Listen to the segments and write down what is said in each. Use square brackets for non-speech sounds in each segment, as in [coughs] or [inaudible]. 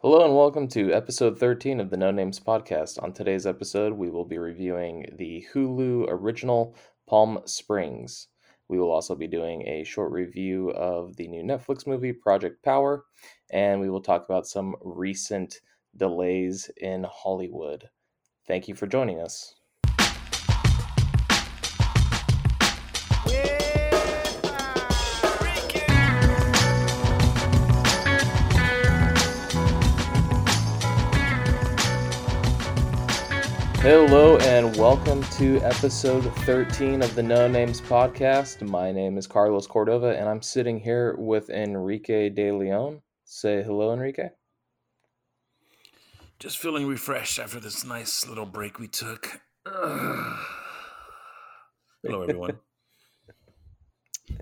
Hello and welcome to episode 13 of the No Names podcast. On today's episode, we will be reviewing the Hulu original Palm Springs. We will also be doing a short review of the new Netflix movie Project Power, and we will talk about some recent delays in Hollywood. Thank you for joining us. Hello and welcome to episode 13 of the No Names podcast. My name is Carlos Cordova and I'm sitting here with Enrique De Leon. Say hello, Enrique. Just feeling refreshed after this nice little break we took. Ugh. Hello, everyone.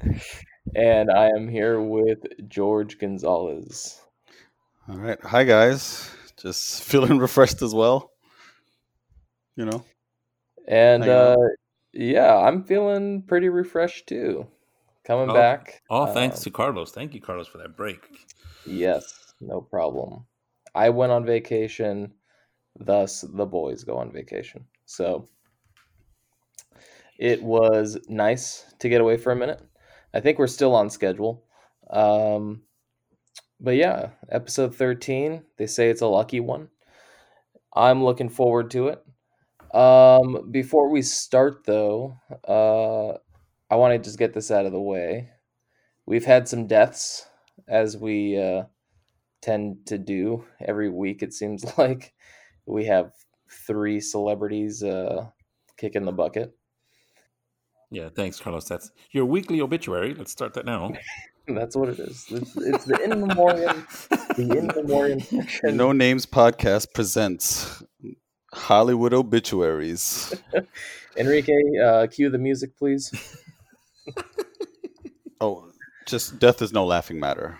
[laughs] and I am here with George Gonzalez. All right. Hi, guys. Just [laughs] feeling refreshed as well you know. And uh, yeah, I'm feeling pretty refreshed too. Coming oh, back. All thanks um, to Carlos. Thank you, Carlos, for that break. Yes, no problem. I went on vacation, thus the boys go on vacation. So it was nice to get away for a minute. I think we're still on schedule. Um, but yeah, episode 13, they say it's a lucky one. I'm looking forward to it. Um, before we start, though, uh, I want to just get this out of the way. We've had some deaths, as we uh, tend to do every week. It seems [laughs] like we have three celebrities uh, kicking the bucket. Yeah, thanks, Carlos. That's your weekly obituary. Let's start that now. [laughs] That's what it is. It's, it's the in memoriam. the in memoriam. [laughs] No Names podcast presents Hollywood obituaries. [laughs] Enrique, uh, cue the music, please. [laughs] oh, just death is no laughing matter.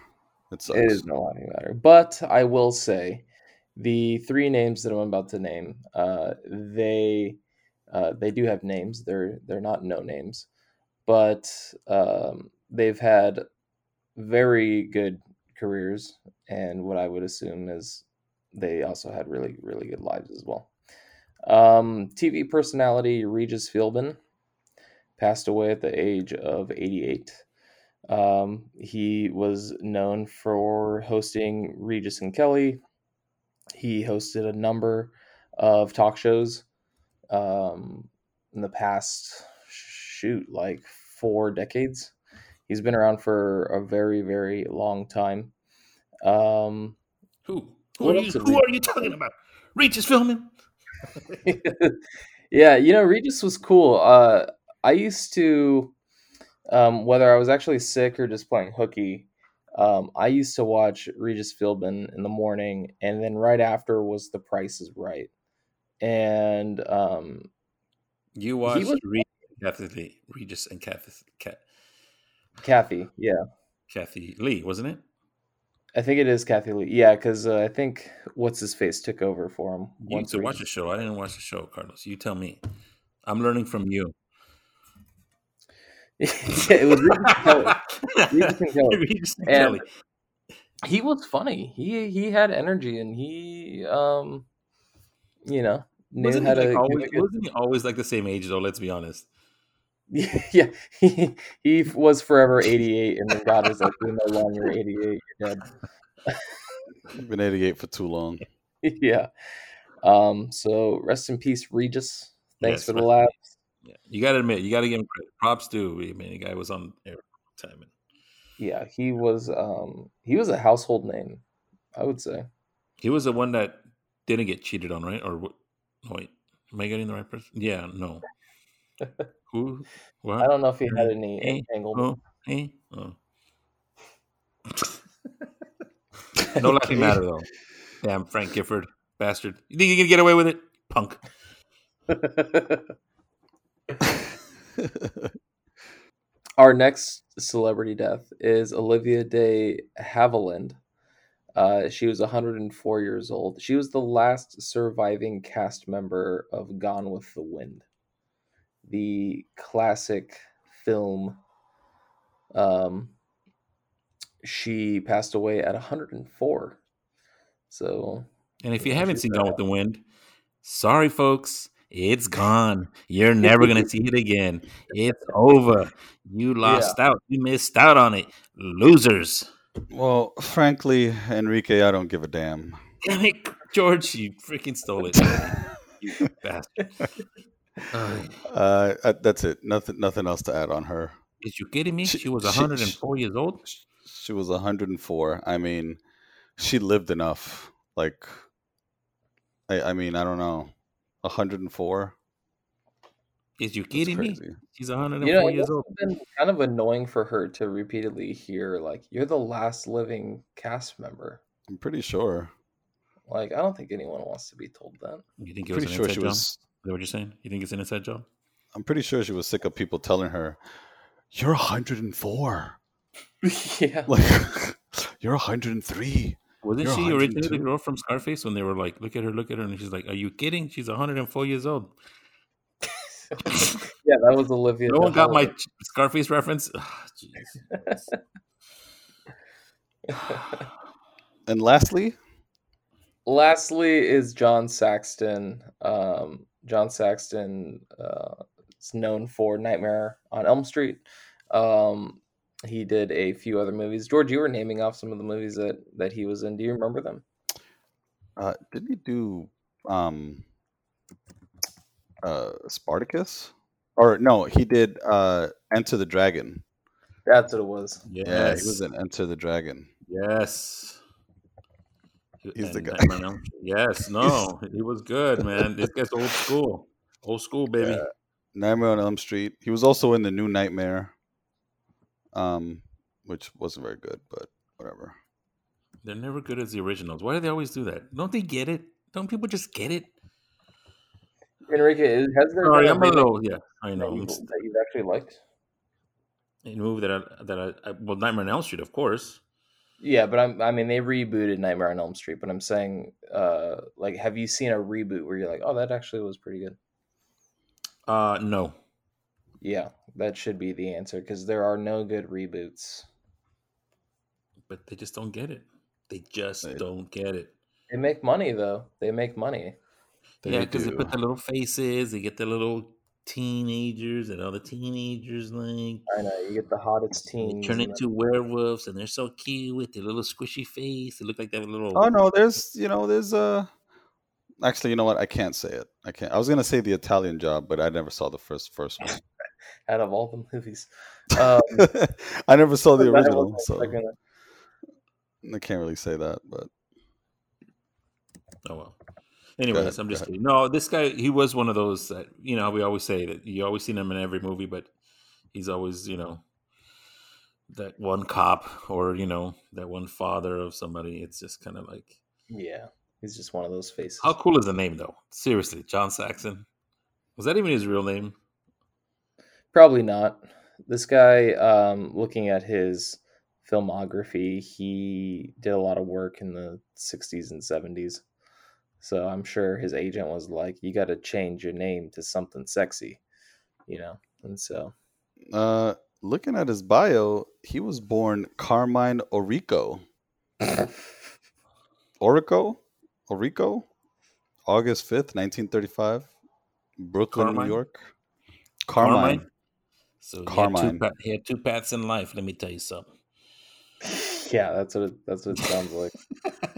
It, it is no laughing matter. But I will say, the three names that I'm about to name, uh, they uh, they do have names. They're they're not no names, but um, they've had very good careers, and what I would assume is they also had really really good lives as well. Um, TV personality Regis Philbin passed away at the age of 88. Um, he was known for hosting Regis and Kelly. He hosted a number of talk shows um, in the past, shoot, like four decades. He's been around for a very, very long time. Um, who? Who, are you, who are you talking about? Regis Philbin? [laughs] yeah, you know, Regis was cool. Uh, I used to, um, whether I was actually sick or just playing hooky, um, I used to watch Regis Philbin in the morning, and then right after was The Price is Right, and um, you watched was, Regis, Kathy, Regis and Kathy, Kathy, yeah, Kathie Lee, wasn't it? I think it is Kathie Lee. Yeah, because uh, I think what's his face took over for him. You need to watch the show. I didn't watch the show, Carlos. You tell me. I'm learning from you. [laughs] yeah, it was Regis [laughs] Kelly. Regis Kelly. Regis Kelly. He was funny. He he had energy, and he um, you know, knew wasn't how to. Like always, wasn't he always like the same age though? Let's be honest. [laughs] Yeah, he he was forever 88, and then God was like, "You're no longer 88. You're dead." You've been 88 for too long. [laughs] yeah. Um. So rest in peace, Regis. Thanks yes, for the laughs. Yeah, you got to admit, you got to give him credit. Props to. I mean, the guy was on air time. And... Yeah, he was. Um, he was a household name. I would say. He was the one that didn't get cheated on, right? Or what? wait, am I getting the right person? Yeah, no. Who? What? I don't know if he had any hey, entanglement. Oh, hey, oh. no laughing matter [laughs] though. Damn, Frank Gifford, bastard! You think you can get away with it, punk? [laughs] Our next celebrity death is Olivia de Havilland. Uh, she was 104 years old. She was the last surviving cast member of Gone with the Wind the classic film. Um, she passed away at 104. So And if you haven't seen Gone with the Wind, sorry, folks, it's gone. You're [laughs] never gonna see it again. It's over. You lost out. You missed out on it. Losers. Well, frankly, Enrique, I don't give a damn. Damn it, George! You freaking stole it. [laughs] you bastard. Uh, Uh, that's it. Nothing. Nothing else to add on her. is you kidding me? She- She was she- 104 years old. She was 104. I mean, she lived enough. Like, I, I mean, I don't know, 104. Is you kidding me? She's 104 you know, years old. been kind of annoying for her to repeatedly hear like you're the last living cast member. I'm pretty sure. Like I don't think anyone wants to be told that. You think it was Pretty an sure she job? was. Is that what you're saying? You think it's an inside job? I'm pretty sure she was sick of people telling her, "You're 104." [laughs] yeah. Like, [laughs] you're 103. Wasn't You're she originally the girl from Scarface when they were like, "Look at her, look at her," and she's like, "Are you kidding? She's 104 years old." [laughs] yeah, that was Olivia. No one got my Scarface reference. Jeez. And lastly, Lastly is John Saxon. Um, John Saxon uh, is known for Nightmare on Elm Street. Um, he did a few other movies. George, you were naming off some of the movies that that he was in. Do you remember them? uh, didn't he do um, uh, Spartacus? Or no, he did uh, Enter the Dragon. That's what it was. Yes. Yeah, he was in Enter the Dragon. Yes. He's the guy. Nightmare on Elm Street. Yes, [laughs] no, he was good, man. This guy's old school, old school, baby. Yeah. Nightmare on Elm Street. He was also in the New Nightmare, um, which wasn't very good, but whatever. They're never good as the originals. Why do they always do that? Don't they get it? Don't people just get it? Enrique, has there Sorry, been a I'm a remake little. Yeah, I that, know. you, that you've actually liked? A movie that I, that I, I well, Nightmare on Elm Street, of course. Yeah, but I'm. I mean, they rebooted Nightmare on Elm Street, but I'm saying, uh, like, have you seen a reboot where you're like, oh, that actually was pretty good? Uh, no. Yeah, that should be the answer because there are no good reboots. but they just don't get it. They just They- don't get it. They make money though. They make money. They yeah, because they put the little faces, they get the little teenagers, and all the teenagers like I know you get the hottest they teens. turn and into werewolves, and they're so cute with their little squishy face. They look like they have a little. Oh no, there's you know there's uh actually you know what I can't say it. I can't. I was gonna say the Italian Job, but I never saw the first first one. [laughs] out of all the movies, um, [laughs] I never saw [laughs] the original, was so my second- I can't really say that. But Oh well. Anyways, I'm just kidding. No, this guy, he was one of those that you know we always say that you always seen him in every movie, but he's always you know that one cop or you know that one father of somebody. It's just kind of like yeah, he's just one of those faces. how cool is the name though? Seriously, John Saxon. Was that even his real name? Probably not. This guy, um, looking at his filmography, he did a lot of work in the 60s and 70s. So I'm sure his agent was like, you got to change your name to something sexy, you know? And so, uh, looking at his bio, he was born Carmine Orrico. [laughs] Orrico, Orrico, August fifth, nineteen thirty-five, Brooklyn, Carmine? New York. Carmine. So he had, two Carmine. pa- he had two paths in life. Let me tell you something. yeah, that's what it, that's what it sounds like. [laughs]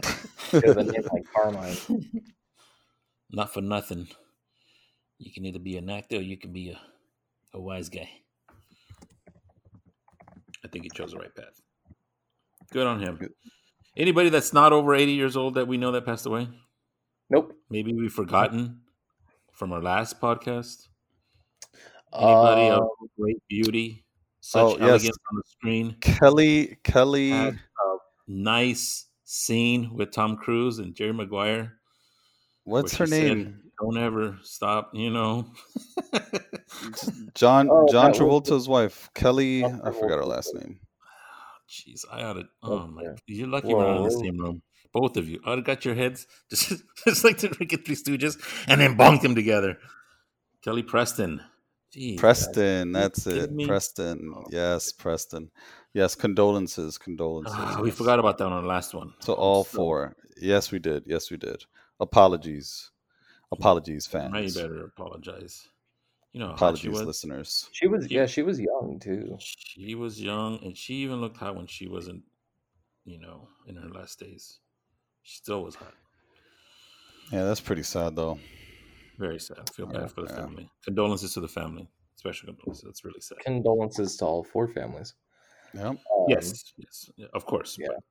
He has a name like Carmine. [laughs] Not for nothing. You can either be an actor or you can be a, a wise guy. I think he chose the right path. Good on him. Good. Anybody that's not over 80 years old that we know that passed away? Nope. Maybe we've forgotten from our last podcast. Anybody Um, of great beauty, such oh, yes. on the screen, Kelly, Kelly. had a nice scene with Tom Cruise and Jerry Maguire. What's her she said, name? Don't ever stop, you know. John Oh, John that was- Travolta's wife, Kelly. I forgot her last name. Ah, jeez, I ought to. Oh my! You're lucky we're not in the same room. Both of you. I'd got your heads [laughs] just, just like the Ricky Three Stooges, and then bonked them together. Kelly Preston. Jeez, Preston, that's it. me? Preston. Oh. Yes, Preston. Yes, condolences, condolences. Ah, we forgot about that on our last one. So all So- four. Yes, we did. Yes, we did. Apologies. Apologies, Now you better apologize. You know how hot she Apologies, was. listeners. She was yeah, she was young too. She was young, and she even looked hot when she wasn't, you know, in her last days. She still was hot. Yeah, that's pretty sad though. Very sad. I feel bad Yeah, for the yeah. family. Condolences to the family. Special condolences. That's really sad. Condolences to all four families. Yeah. Um, yes, yes, of course. yeah. but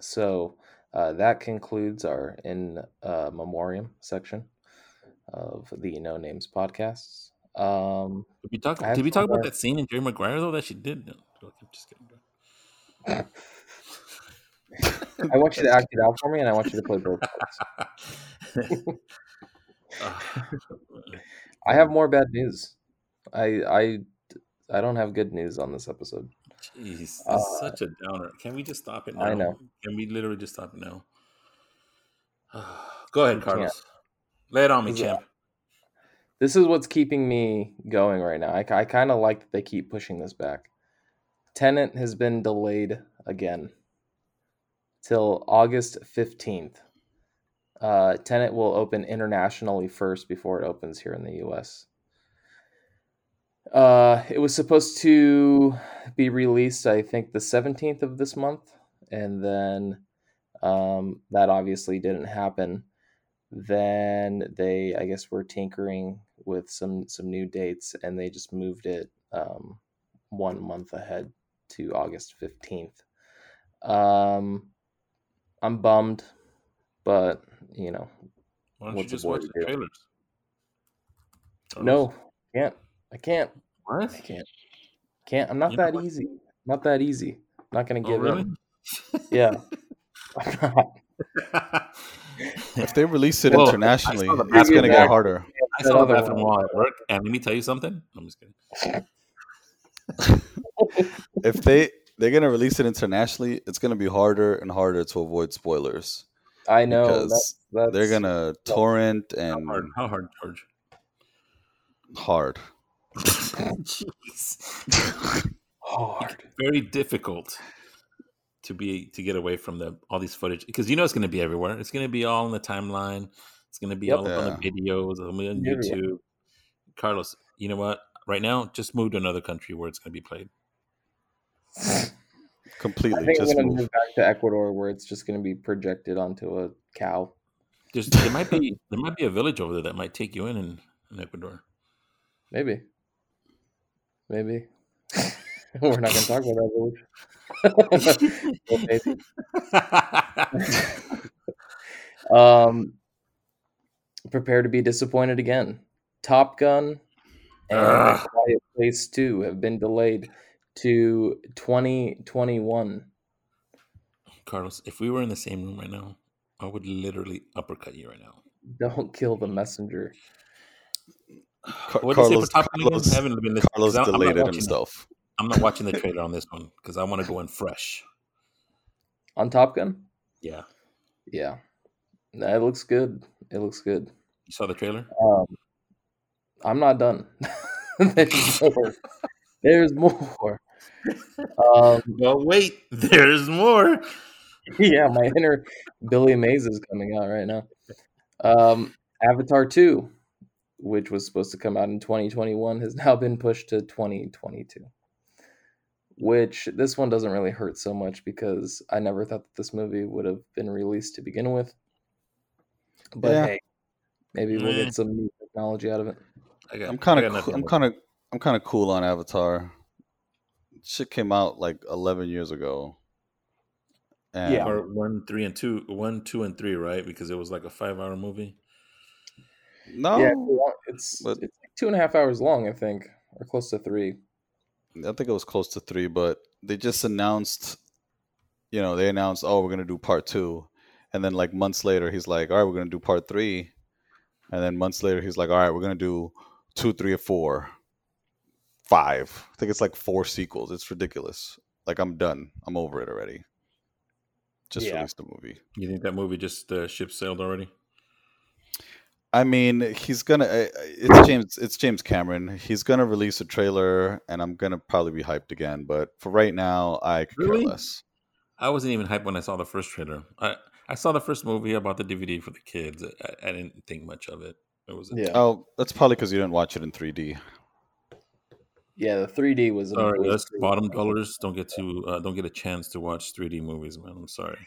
So uh, that concludes our in uh, memoriam section of the No Names podcasts. Um, Did we talk? Did we talk about that scene in Jerry Maguire though that she did? No, I'm just kidding. [laughs] I want you to act it out for me, and I want you to play both parts. [laughs] [laughs] I have more bad news. I I I don't have good news on this episode. Jeez, this Uh, is such a downer. Can we just stop it now? I know. Can we literally just stop it now? [sighs] Go ahead. Carlos. Lay it on me, it- champ. This is what's keeping me going right now. I, I kind of like that they keep pushing this back. Tenet has been delayed again till August 15th. Uh, Tenet will open internationally first before it opens here in the US. Uh, it was supposed to be released, I think, the 17th of this month, and then um, that obviously didn't happen then they i guess were tinkering with some some new dates and they just moved it um, one month ahead to august 15th um i'm bummed but you know Why don't What's you just watch the do? trailers? No can't i can't What? i can't can't i'm not You that easy not that easy not gonna Oh, give really? in [laughs] yeah [laughs] If they [laughs] release it Well, internationally, saw the it's gonna get wall. harder. I saw the bathroom wall at work, and let me tell you something. I'm just kidding. If they they're gonna release it internationally, it's gonna be harder and harder to avoid spoilers i know because that's, that's they're gonna torrent and How hard? How hard, George? hard. [laughs] Jeez. hard Very difficult to be to get away from the all these footage because you know it's going to be everywhere. It's going to be all in the timeline. It's going to be Yep. all up on the videos. It'll be on Everywhere. YouTube. Carlos, you know what? Right now, just move to another country where it's going to be played. [laughs] I Completely. think I'm Just gonna move. move back to Ecuador, where it's just gonna be projected onto a cow. There's there might be there might be a village over there that might take you in in, in Ecuador. Maybe, maybe [laughs] we're not gonna talk about that village. Well, maybe. Um, prepare to be disappointed again. Top Gun and. Quiet Place Two have been delayed to 2021. Carlos, if we were in the same room right now, I would literally uppercut you right now. Don't kill the messenger. Car- What did you say Carlos, for Top Gun? Carlos, I haven't been listening. Carlos 'cause I'm- I'm not delayed it watching- himself. I'm not watching the trailer on this one because I want to go in fresh. On Top Gun, Yeah, yeah, that looks good. It looks good. you saw the trailer. Um, I'm not done. [laughs] There's more. There's more. Um, Well, wait, there's more. [laughs] yeah, my inner Billy Mays is coming out right now. Um, Avatar 2, which was supposed to come out in 2021, has [laughs] now been pushed to 2022. Which this one doesn't really hurt so much because I never thought that this movie would have been released to begin with. But Yeah. hey, maybe we'll Mm. get some new technology out of it. I got, I'm kind of nothing I'm kind of I'm kind of cool on Avatar. Shit came out like 11 years ago. And Yeah. Part one, three, and two, one, two, and three, right? Because it was like a five-hour movie. No, Yeah, it's but- it's like two and a half hours long, I think, or close to three. I think it was close to three, but they just announced, you know, they announced, oh, we're gonna do part two, and then like months later, he's like, all right, we're gonna do part three, and then months later, he's like, all right, we're gonna do two, three, or four, five. I think it's like four sequels. It's ridiculous. Like I'm done. I'm over it already. Just Yeah. released the movie. You think that movie just uh, ship sailed already? I mean, he's gonna. uh, It's James. It's James Cameron. He's gonna release a trailer, and I'm gonna probably be hyped again. But for right now, I could Really? care less. I wasn't even hyped when I saw the first trailer. I I saw the first movie. I bought the DVD for the kids. I, I didn't think much of it. It was Yeah. Oh, that's probably because you didn't watch it in 3D. Yeah, the 3D was. Sorry, was us bottom impressive. dwellers don't get to uh, don't get a chance to watch 3D movies, man. I'm sorry.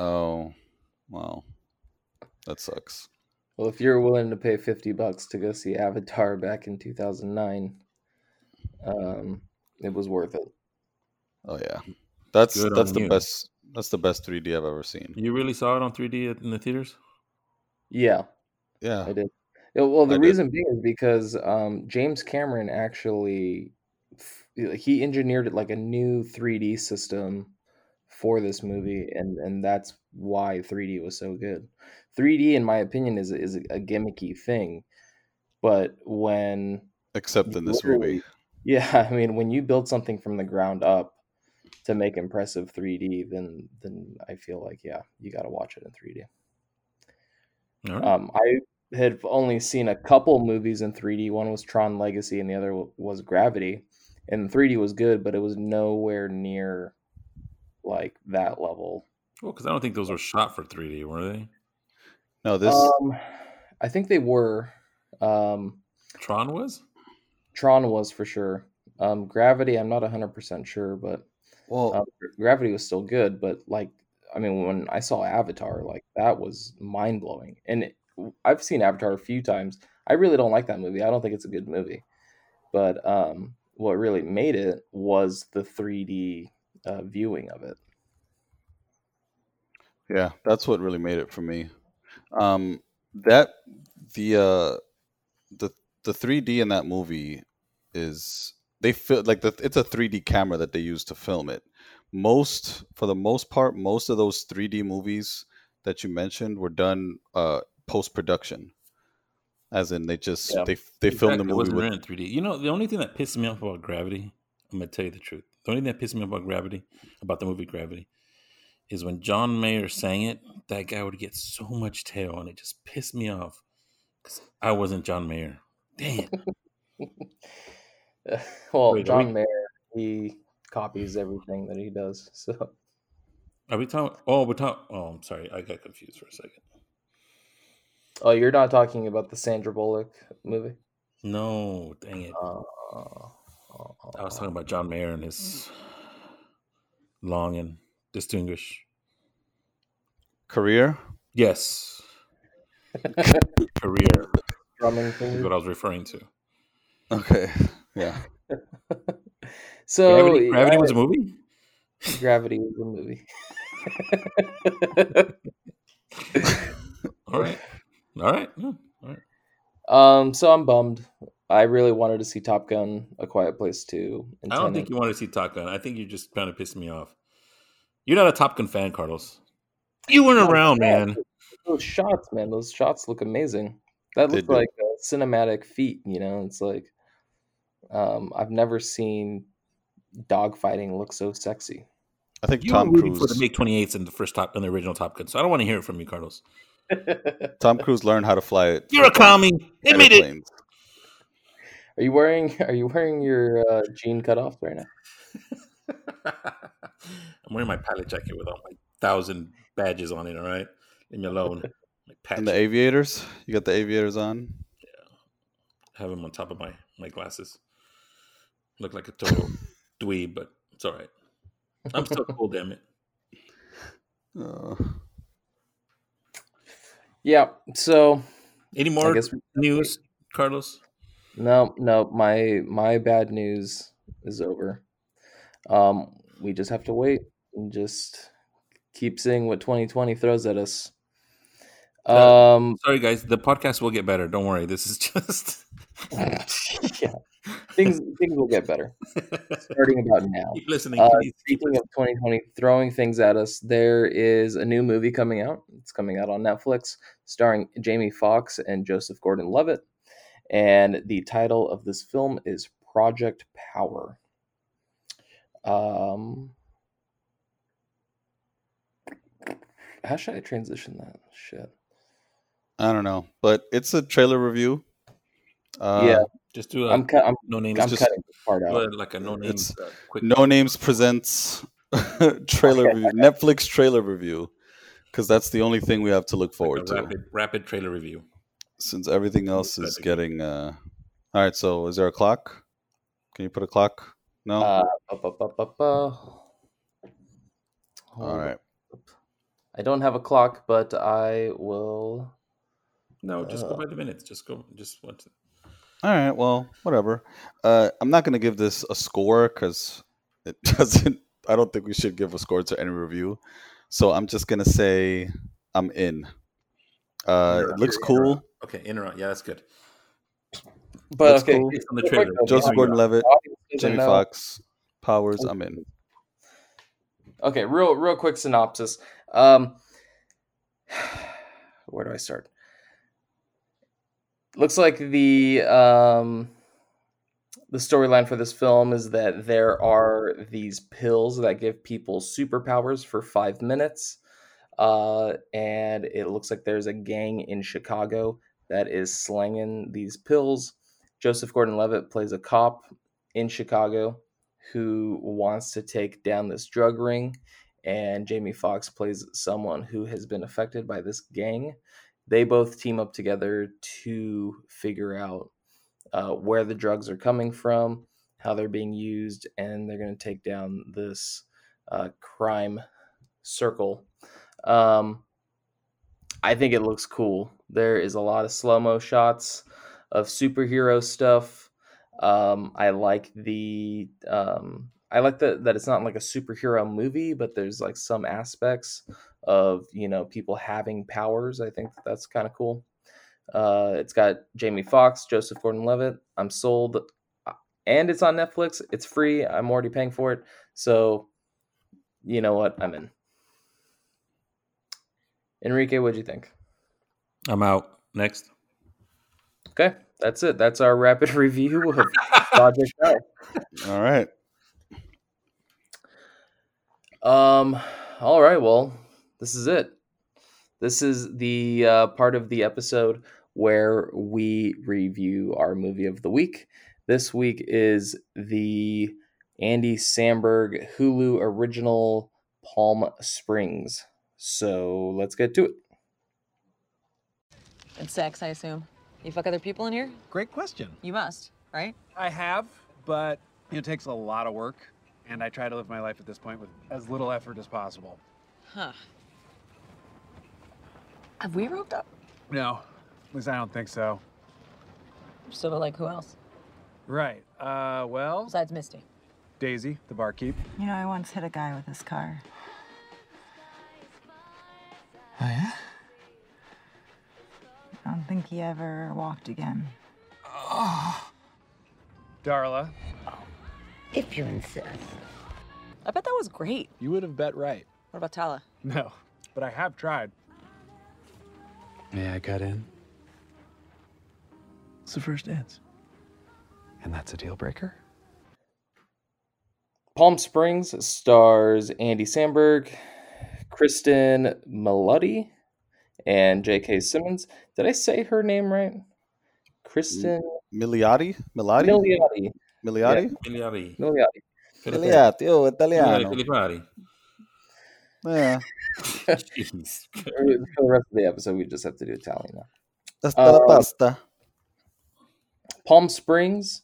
Oh, well, that sucks. Well, if you're willing to pay 50 bucks to go see Avatar back in 2009, um, it was worth it. Oh yeah, that's Good that's the you. best. That's the best 3D I've ever seen. You really saw it on 3D in the theaters? Yeah, Yeah, I did. Yeah, Well, the I did. reason being is because um, James Cameron actually he engineered it like a new 3D system for this movie, and and that's why 3D was so good. 3D, in my opinion, is is a gimmicky thing, but when except in this movie. [laughs] Yeah, I mean, when you build something from the ground up to make impressive 3D, then then I feel like yeah, you got to watch it in 3D. All right. Um, I had only seen a couple movies in 3D. One was Tron Legacy, and the other was Gravity. And 3D was good, but it was nowhere near like that level. well, because I don't think those were shot for 3D, were they? No, this Um, I think they were. Um, Tron was. Tron was for sure. Um, Gravity, I'm not 100% sure, but well, um, Gravity was still good. But like, I mean, when I saw Avatar, like that was mind blowing. And it, I've seen Avatar a few times. I really don't like that movie. I don't think it's a good movie. But um, what really made it was the 3D uh, viewing of it. yeah, that's what really made it for me. Um, that the uh, the the 3D in that movie is they feel like the, it's a 3D camera that they use to film it. Most for the most part, most of those 3D movies that you mentioned were done uh, post production, as in they just Yeah. they they filmed the Exactly, it movie wasn't with written in 3D. You know, the only thing that pisses me off about Gravity, I'm gonna tell you the truth. The only thing that pisses me off about Gravity, about the movie Gravity, is when John Mayer sang it. That guy would get so much tail, and it just pissed me off because I wasn't John Mayer. Damn. [laughs] well, Wait, John we- Mayer, he copies everything that he does. [laughs] So Are we talking? Oh, we're talking. Oh, I'm sorry, I got confused for a second. Oh, you're not talking about the Sandra Bullock movie? No, dang it! Uh, I was talking about John Mayer and his long and distinguished. career. Yes, [laughs] career drumming is thing. what I was referring to. Okay, yeah. [laughs] So Gravity, Gravity uh, was a movie. Gravity was a movie. [laughs] All right, all right, yeah, all right. um, so I'm bummed. I really wanted to see Top Gun: A Quiet Place 2. and I don't think you want to see Top Gun. I think you're just kind of piss me off. You're not a Top Gun fan, Carlos. You weren't No, around, yeah, man. Those shots, man, those shots look amazing. That They looks like a cinematic feat, you know. It's like um, I've never seen dogfighting look so sexy. I think You Tom were rooting for the Cruise. MiG 28s in the first Top, in the original Top Gun, so I don't want to hear it from you, Carlos. [laughs] Tom Cruise learned how to fly it. You're a commie. Admit it. Are you wearing Are you wearing your uh, jean cutoff right now? [laughs] I'm wearing my pilot jacket with all my thousand badges on it. All right, leave me alone. [laughs] And the aviators. You got the aviators on. Yeah. Have them on top of my my glasses. Look like a total [laughs] dweeb, but it's all right. I'm still [laughs] cool, damn it. Uh, Yeah. So Any more we- news, Carlos? no, no. My my bad news is over. Um, we just have to wait and just keep seeing what 2020 throws at us. Um, Sorry, guys. The podcast will get better. Don't worry. This is just [laughs] yeah, things things will get better starting about [laughs] now. keep listening. Uh, please. speaking of 2020 throwing things at us, there is a new movie coming out. It's coming out on Netflix, starring Jamie Foxx and Joseph Gordon-Levitt, and the title of this film is Project Power. Um, how should I transition that shit? I don't know, but it's a trailer review. Uh, Yeah. just do a I'm cut. I'm, no names. I'm just- cutting this part do out. a- like a no It's- names. Uh, quick. No Names presents [laughs] trailer review. Netflix trailer review because that's the only thing we have to look forward Like a to. rapid, rapid trailer review. Since everything else is Rapid. getting. Uh... All right, so is there a clock? Can you put a clock? No. Uh. All up. I don't have a clock, but I will. No, just go Uh. by the minutes. Just go. Just what? All right, well, whatever. Uh, I'm not going to give this a score because it [laughs] doesn't. I don't think we should give a score to any review. So I'm just going to say I'm in. Uh, it looks cool. Okay, in or out. Yeah, that's good. But That's okay, cool. Based on the trailer. Joseph Gordon-Levitt, Jamie Foxx, Powers. I'm in. Okay, real real quick synopsis. Um, [sighs] where do I start? Looks like the um, the storyline for this film is that there are these pills that give people superpowers for five minutes, uh, and it looks like there's a gang in Chicago that is slanging these pills. Joseph Gordon-Levitt plays a cop in Chicago who wants to take down this drug ring and Jamie Foxx plays someone who has been affected by this gang. They both team up together to figure out uh, where the drugs are coming from, how they're being used, and they're going to take down this uh, crime circle. Um, I think it looks cool. There is a lot of slow mo shots of superhero stuff. Um, I like the um, I like that that it's not like a superhero movie, but there's like some aspects of you know people having powers. I think that's kind of cool. Uh, it's got Jamie Foxx, Joseph Gordon-Levitt. I'm sold, Uh, and it's on Netflix. It's free. I'm already paying for it, so you know what? I'm in. Enrique, what'd you think? I'm out. Next. Okay, that's it. That's our rapid [laughs] review of Project L. All right. Um. All right. Well, this is it. This is the uh, part of the episode where we review our movie of the week. This week is the Andy Samberg Hulu original Palm Springs. So let's get to it. And sex, I assume. You fuck other people in here? Great question. You must, right? I have, but it takes a lot of work, and I try to live my life at this point with as little effort as possible. Huh. Have we roped up? No, at least I don't think so. So, like, who else? Right. Uh, well, Besides Misty. Daisy, the barkeep. You know, I once hit a guy with his car. Oh yeah. I don't think he ever walked again. Darla, If you insist. I bet that was great. you would have bet right. What about Tala? No, but I have tried. May I cut in? It's the first dance. And that's a deal breaker? Palm Springs stars Andy Samberg, Cristin Milotti, and J.K. Simmons. Did I say her name right? Kristen Miliati? Milati? Milioti. Miliati? Miliari. Milioti. Miliati, oh, Miliari, Italiano. Filipari. Yeah. [laughs] For the rest of the episode, we just have to do Italian now. Hasta la Um, pasta. Palm Springs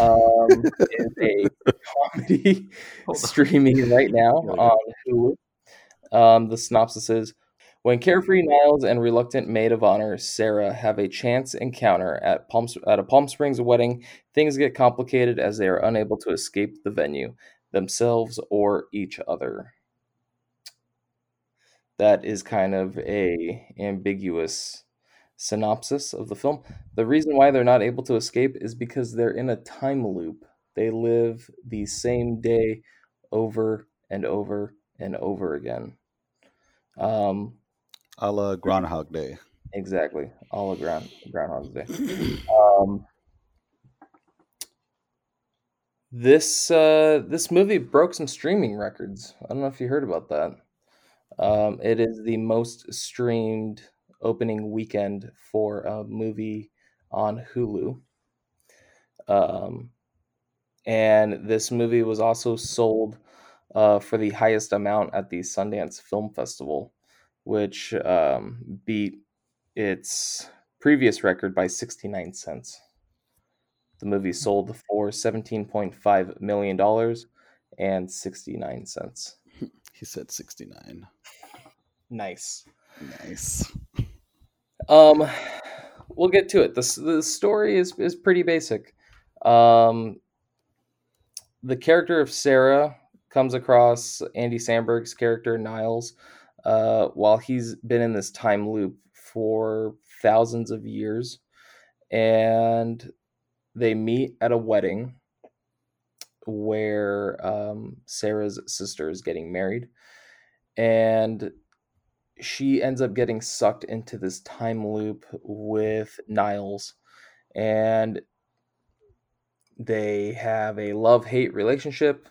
um, [laughs] is a comedy streaming right now on Hulu. Um, the synopsis is when carefree Niles and reluctant maid of honor Sarah have a chance encounter at Palm at a Palm Springs wedding, things get complicated as they are unable to escape the venue, themselves or each other. That is kind of a ambiguous synopsis of the film. The reason why they're not able to escape is because they're in a time loop. They live the same day over and over and over again. Um, A la Groundhog Day. exactly. All of ground Groundhog's Day. [clears throat] Um, this uh, this movie broke some streaming records. I don't know if you heard about that. Um, it is the most streamed opening weekend for a movie on Hulu. Um, and this movie was also sold uh, for the highest amount at the Sundance Film Festival, which um, beat its previous record by 69 cents. The movie sold for $17.5 million and 69 cents. [laughs] He said 69. Nice. Nice. Um, we'll get to it. the The story is is pretty basic. Um, the character of Sarah comes across Andy Samberg's character Niles uh, while he's been in this time loop for thousands of years, and they meet at a wedding where um, Sarah's sister is getting married, and she ends up getting sucked into this time loop with Niles, and they have a love hate relationship,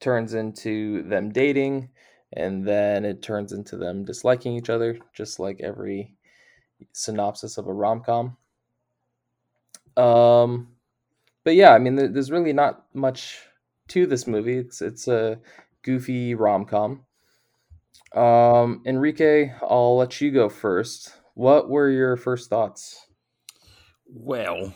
turns into them dating, and then it turns into them disliking each other, just like every synopsis of a rom com. Um, but yeah, I mean, there's really not much to this movie. It's it's a goofy rom com. Um, Enrique, I'll let you go first. What were your first thoughts? Well,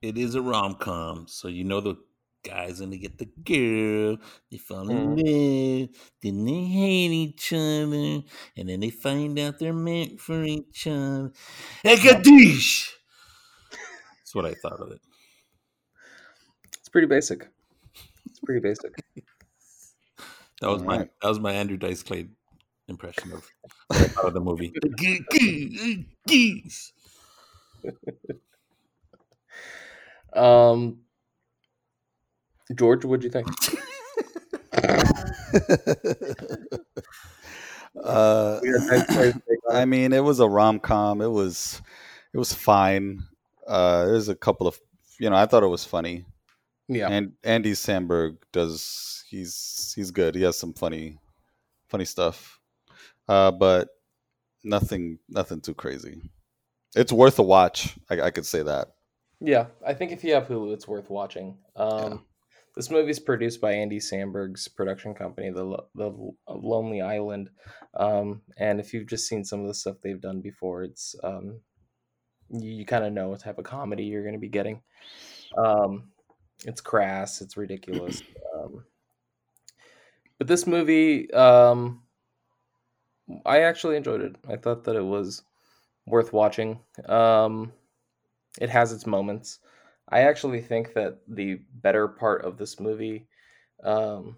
it is a rom com, so you know the guy's gonna get the girl. They fall in mm. love, then they hate each other, and then they find out they're meant for each other. Ekadish! That's what I thought of it. It's pretty basic. It's pretty basic. that was All my right. that was my Andrew Dice Clay impression of, of the movie. [laughs] [laughs] um, George, what'd you think? [laughs] uh, I mean, it was a rom com. It was, it was fine. Uh, there's a couple of, you know, I thought it was funny. Yeah. And Andy Samberg does. He's he's good. He has some funny, funny stuff. Uh, but nothing, nothing too crazy. It's worth a watch. I, I could say that. Yeah, I think if you have Hulu, it's worth watching. Um, yeah. This movie is produced by Andy Samberg's production company, the the Lonely Island, um, and if you've just seen some of the stuff they've done before, it's um, you, you kind of know what type of comedy you're going to be getting. Um, it's crass, it's ridiculous, [clears throat] um, but this movie, um, I actually enjoyed it. I thought that it was worth watching. Um, it has its moments. I actually think that the better part of this movie, um,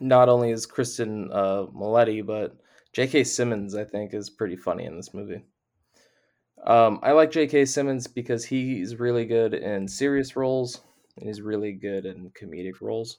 not only is Cristin uh, but J.K. Simmons, I think, is pretty funny in this movie. Um, I like J.K. Simmons because he's really good in serious roles and he's really good in comedic roles.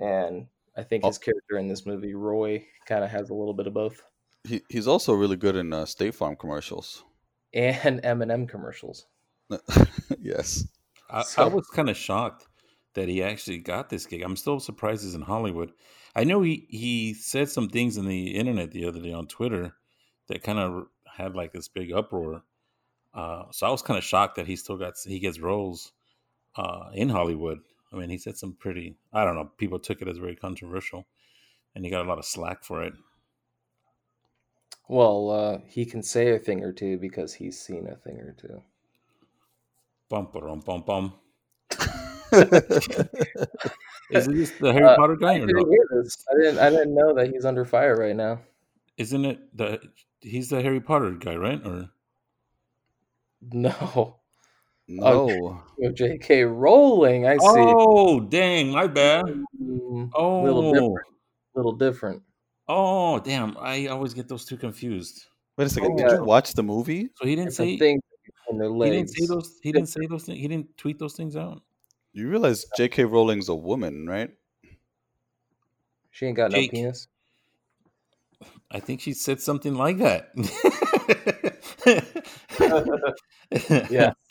And I think his character in this movie, Roy, kind of has a little bit of both. He he's also really good in uh, State Farm commercials and M&M commercials. [laughs] yes, I, so, I was kind of shocked that he actually got this gig. I'm still surprised he's in Hollywood. I know he he said some things in the internet the other day on Twitter that kind of had like this big uproar. Uh, so I was kind of shocked that he still got he gets roles uh, in Hollywood. I mean, he said some pretty, I don't know, people took it as very controversial and he got a lot of slack for it. Well, uh, he can say a thing or two because he's seen a thing or two. Bum bum bum bum. [laughs] Is this the Harry uh, Potter guy? I didn't, hear this. I didn't. I didn't know that he's under fire right now. Isn't it the? He's the Harry Potter guy, right? Or no? No. Oh, J.K. Rowling. I see. Oh, dang! My bad. Mm, oh, little different. Little different. Oh, damn! I always get those two confused. Wait a second. Oh, Did you watch the movie? So he didn't say things on their legs. He didn't say those. He didn't say those things. He didn't tweet those things out. You realize J.K. Rowling's a woman, right? She ain't got Jake. no penis. I think she said something like that. yeah. [laughs]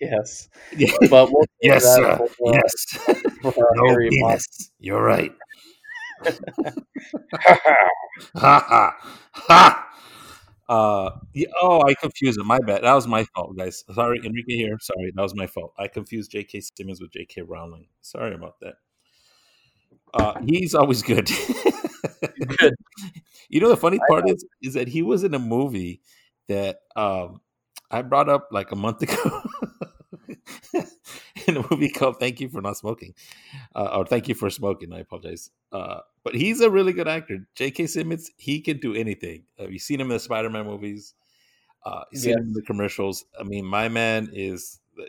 Yes. [laughs] But we'll yes, sir. For, uh, yes. no penis. You're right. [laughs] ha ha ha. Uh, yeah, oh, I confused it. My bad. That was my fault, guys. Sorry, Enrique here. Sorry, that was my fault. I confused J.K. Simmons with J.K. Rowling. Sorry about that. Uh, he's always good. Good. [laughs] You know the funny part is is that he was in a movie that um I brought up like a month [laughs] ago. In a movie called Thank You for Not Smoking. Uh, or Thank You for Smoking, I apologize. Uh, but he's a really good actor. J.K. Simmons, he can do anything. Have you seen him in the Spider Man movies? Uh, you've seen Yes. him in the commercials. I mean, my man is the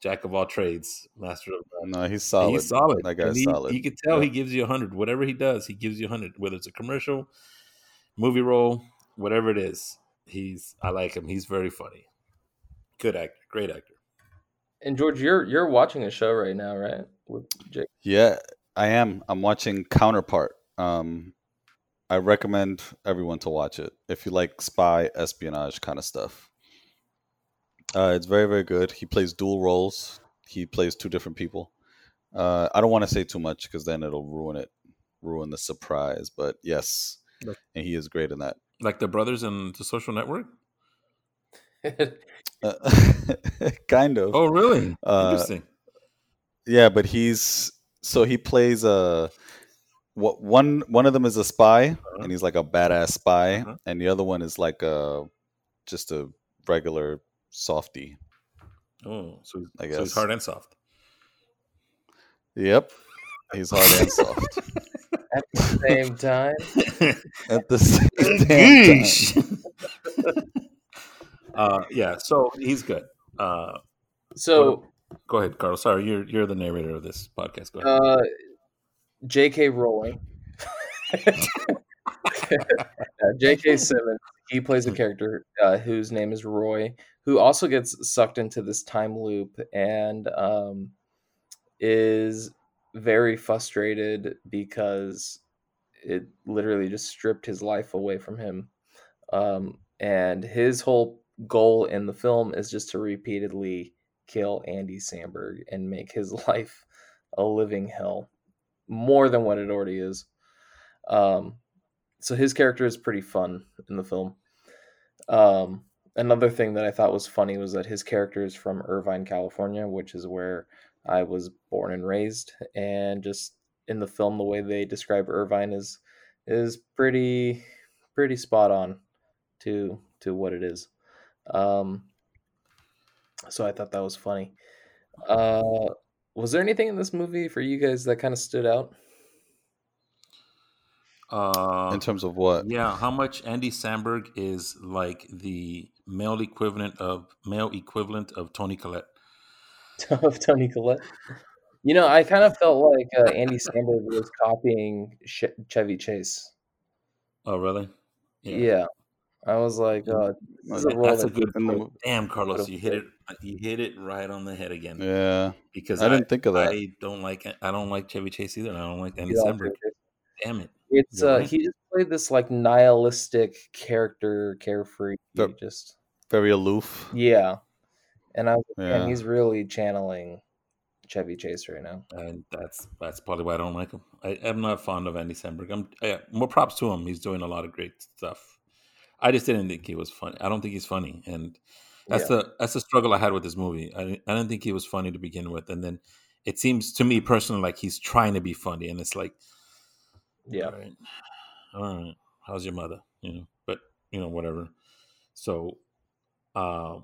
jack of all trades, master of none. No, he's solid. He's solid. That guy's he, solid. You can tell Yeah. he gives you a hundred. Whatever he does, he gives you a hundred. Whether it's a commercial, movie role, whatever it is, he's. I like him. He's very funny. Good actor. Great actor. And George, you're you're watching a show right now, right? With Jake. Yeah, I am. I'm watching Counterpart. Um, I recommend everyone to watch it if you like spy espionage kind of stuff. Uh, it's very very good. He plays dual roles. He plays two different people. Uh, I don't want to say too much because then it'll ruin it, ruin the surprise. But yes, and he is great in that. Like the brothers in the Social Network. [laughs] Uh, [laughs] kind of. Oh, really? Uh, Interesting. Yeah, but he's so he plays a what one one of them is a spy Uh-huh. and he's like a badass spy Uh-huh. and the other one is like a just a regular softy. Oh, so, he's- I so he's hard and soft. Yep. He's hard and [laughs] soft At the same time, [laughs] at the same damn time. Uh, yeah, so he's good. Uh, so go ahead, Carlos. Sorry, you're you're the narrator of this podcast. Go ahead. uh, J.K. Rowling, [laughs] J.K. Simmons, he plays a character uh, whose name is Roy, who also gets sucked into this time loop and um, is very frustrated because it literally just stripped his life away from him. Um, and his whole goal in the film is just to repeatedly kill Andy Samberg and make his [laughs] life a living hell, more than what it already is. Um, so his character is pretty fun in the film. Um, another thing that I thought was funny was that his character is from Irvine, California, which is where I was born and raised, and just in the film, the way they describe Irvine is is pretty pretty spot on to to what it is. Um, so I thought that was funny. Uh, was there anything in this movie for you guys that kind of stood out? Uh, In terms of what? yeah, how much Andy Samberg is like the male equivalent of male equivalent of Toni Collette? [laughs] of Toni Collette. You know, I kind of felt like uh, Andy Samberg was copying Chevy Chase. Oh, really? Yeah. I was like, uh, this is a role That's a good in point. Damn, Carlos, you hit it. You hit it right on the head again. Yeah. Because I didn't think of that. I don't like. I don't like Chevy Chase either. I don't like Andy you Samberg. Damn it. It's uh, right. he just played this like nihilistic character, carefree, The- just Very aloof. yeah. And I was like, man, Yeah. he's really channeling Chevy Chase right now. and that's that's probably why I don't like him. I, I'm not fond of Andy Samberg. I'm I, more props to him. He's doing a lot of great stuff. I just didn't think he was funny. I don't think he's funny, and that's Yeah. the that's the struggle I had with this movie. I didn't- I didn't think he was funny to begin with, and then it seems to me personally like he's trying to be funny, and it's like, Yeah. all right, all right, how's your mother? You know, but you know whatever. So, uh,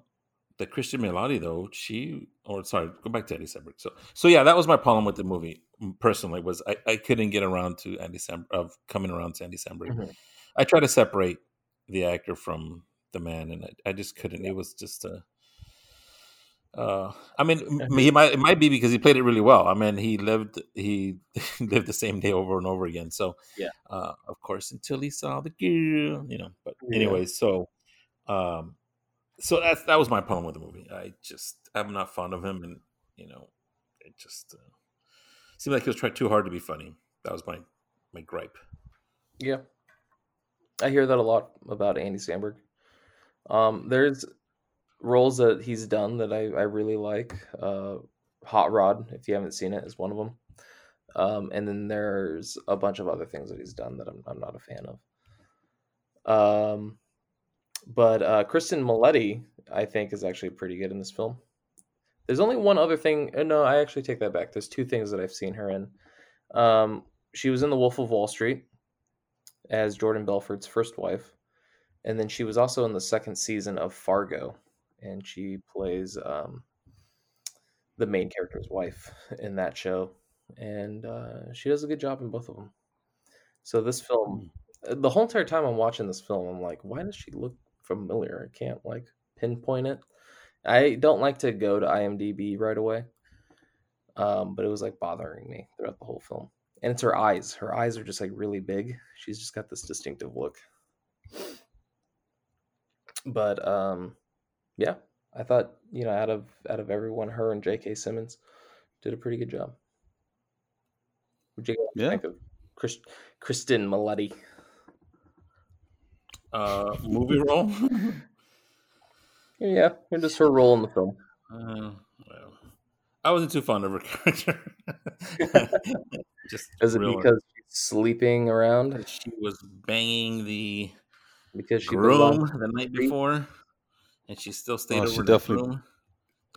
the Cristin Milioti though, she or sorry, go back to Andy Samberg. So, so yeah, that was my problem with the movie mm, personally was I, I couldn't get around to Andy Samberg of coming around to Andy Samberg. Mhm. I try to separate the actor from the man, and I, I just couldn't. It was just a. Uh, I mean, he might it might be because he played it really well. I mean, he lived he [laughs] lived the same day over and over again. So Yeah. uh, of course, until he saw the girl, you know. But Yeah. anyway, so um, so that's that was my problem with the movie. I just I'm not fond of him, and you know, it just uh, seemed like he was trying too hard to be funny. That was my my gripe. Yeah. I hear that a lot about Andy Samberg. Um, there's roles that he's done that I, I really like. Uh, Hot Rod, if you haven't seen it, is one of them. Um, and then there's a bunch of other things that he's done that I'm, I'm not a fan of. Um, but uh, Cristin Milioti, I think, is actually pretty good in this film. There's only one other thing. uh, No, I actually take that back. There's two things that I've seen her in. Um, she was in The Wolf of Wall Street as Jordan Belfort's first wife, and then she was also in the second season of Fargo, and she plays um, the main character's wife in that show, and uh, she does a good job in both of them. So this film, the whole entire time I'm watching this film, I'm like, why does she look familiar? I can't like pinpoint it. I don't like to go to IMDb right away, um, but it was like bothering me throughout the whole film. And it's her eyes. Her eyes are just like really big. She's just got this distinctive look. But um, yeah, I thought you know out of out of everyone, her and J.K. Simmons did a pretty good job. What you Yeah. think of Chris, Cristin Milioti? Uh, movie role. [laughs] Yeah, and just her role in the film. Uh, well, I wasn't too fond of her [laughs] character. [laughs] Just Is it because she's sleeping around? she was banging the Because she groom the night before, and she still stayed Oh, over she the definitely- groom,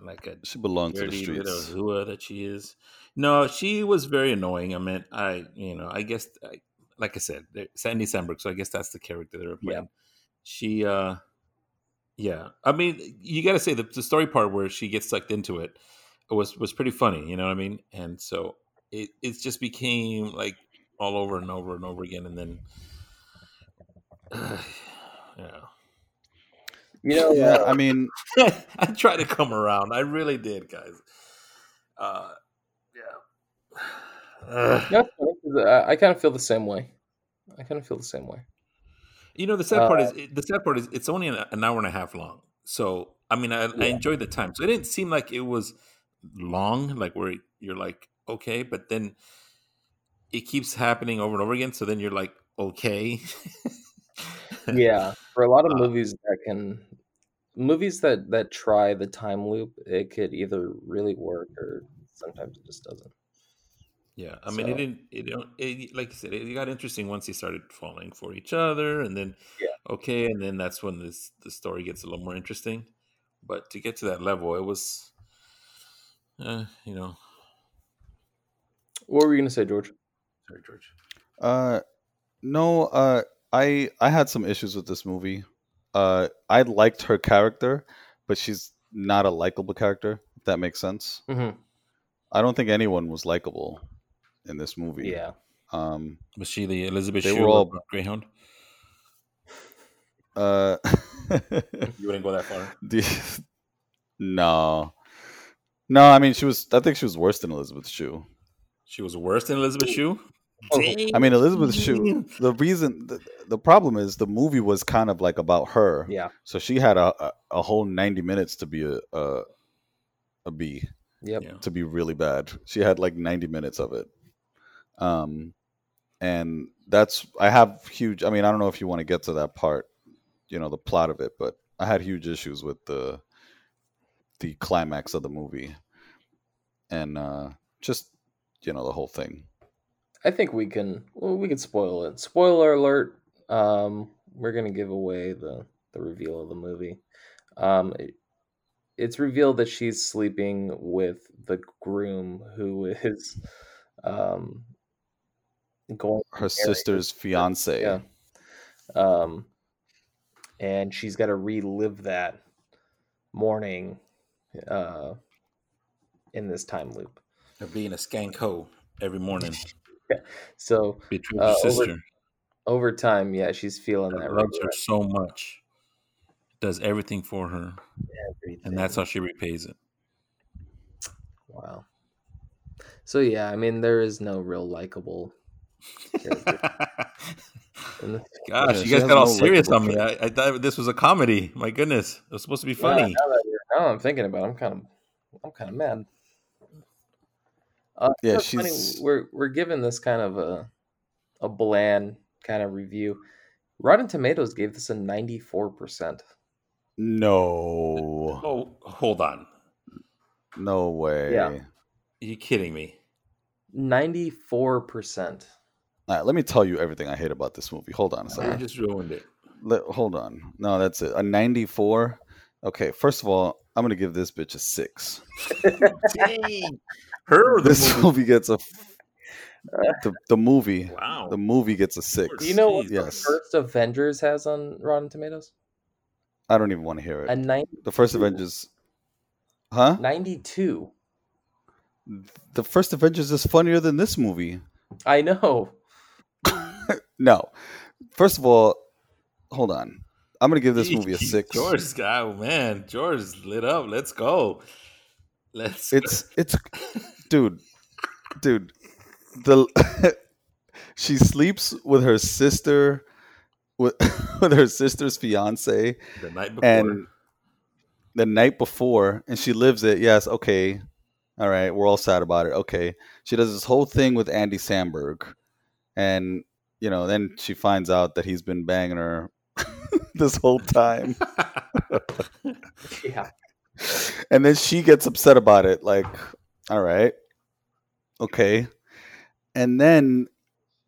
like a She belonged to the dirty streets. hua that she is. No, she was very annoying. I mean, I you know, I guess, I, like I said, Sandy Sandberg. So I guess that's the character they were Yeah. playing. She, uh yeah, I mean, you got to say the, the story part where she gets sucked into it was was pretty funny. You know what I mean? And so it it just became like all over and over and over again, and then. [sighs] yeah. You know, Yeah, uh, I mean, [laughs] I tried to come around. I really did, guys. Uh, yeah. Ugh. [sighs] no, it's funny 'cause I, I kind of feel the same way. I kind of feel the same way. You know, the sad part Uh, is the sad part is it's only an, an hour and a half long. So I mean, I, I enjoyed the time. So it didn't seem like it was long, like where you're like okay, but then it keeps happening over and over again. So then you're like okay. [laughs] Yeah, for a lot of Uh, movies that can movies that that try the time loop, it could either really work or sometimes it just doesn't. Yeah, I mean, it didn't. It, don't- it like you said, it got interesting once they started falling for each other, and then Yeah. okay, and then that's when this the story gets a little more interesting. But to get to that level, it was, uh, you know, What were you gonna say, George? sorry, George. Uh, no. Uh, I I had some issues with this movie. Uh, I liked her character, but she's not a likable character. If that makes sense. Mm-hmm. I don't think anyone was likable in this movie. Yeah, Um. Was she the Elizabeth They Shue were all- Greyhound? Uh. [laughs] You wouldn't go that far. [laughs] the- no. No, I mean she was. I think she was worse than Elizabeth Shue. She was worse than Elizabeth Shue. Oh, I mean, Elizabeth Shue. [laughs] The reason, the, the problem is, the movie was kind of like about her. yeah, So she had a, a, a whole ninety minutes to be a a, a B, yep. Yeah. to be really bad. She had like ninety minutes of it. Um, and that's I have huge. I mean, I don't know if you want to get to that part, you know, the plot of it, but I had huge issues with the the climax of the movie, and uh, just you know the whole thing. I think we can well, we can spoil it. Spoiler alert. Um, we're gonna give away the the reveal of the movie. Um, it- it's revealed that she's sleeping with the groom who is um going Her sister's fiance. Yeah. Um, and she's got to relive that morning uh, in this time loop. Of being a skank hoe every morning [laughs] So between Uh, your sister. over time, yeah, she's feeling that loves her so much, does everything for her, everything. and that's how she repays it. wow. So yeah, I mean, there is no real likable character [laughs] in this. Gosh, Yeah, you guys got all no serious on me. I, I thought this was a comedy. My goodness, it was supposed to be Yeah, funny. now, that you're- now I'm thinking about, it, I'm kind of, I'm kind of mad. Uh, Yeah, it's funny, she's- We're we're giving this kind of a a bland kind of review. Rotten Tomatoes gave this a 94 percent. No, Oh, hold on. no way. Yeah. Are you kidding me? 94 percent. All right, let me tell you everything I hate about this movie. Hold on a You second. just ruined it. Let, hold on. No, that's it. A 94. Okay, first of all, I'm gonna give this bitch a six. Her or the This movie? movie gets a. f- uh, the the movie. Wow. The movie gets a six. Do you know what Jeez. the first Avengers has on Rotten Tomatoes? I don't even want to hear it. A it. The first Avengers, huh? 92. The first Avengers is funnier than this movie. I know. [laughs] No, first of all, hold on. I'm gonna give this movie a six. George, oh man, George lit up. Let's go. Let's. It's it's, dude, dude. The [laughs] she sleeps with her sister, with [laughs] with her sister's fiance, the night before. and the night before, and she lives it. Yes, okay, all right. We're all sad about it. Okay, she does this whole thing with Andy Samberg, and you know, then she finds out that he's been banging her [laughs] this whole time, [laughs] Yeah. and then she gets upset about it. Like, all right, okay, and then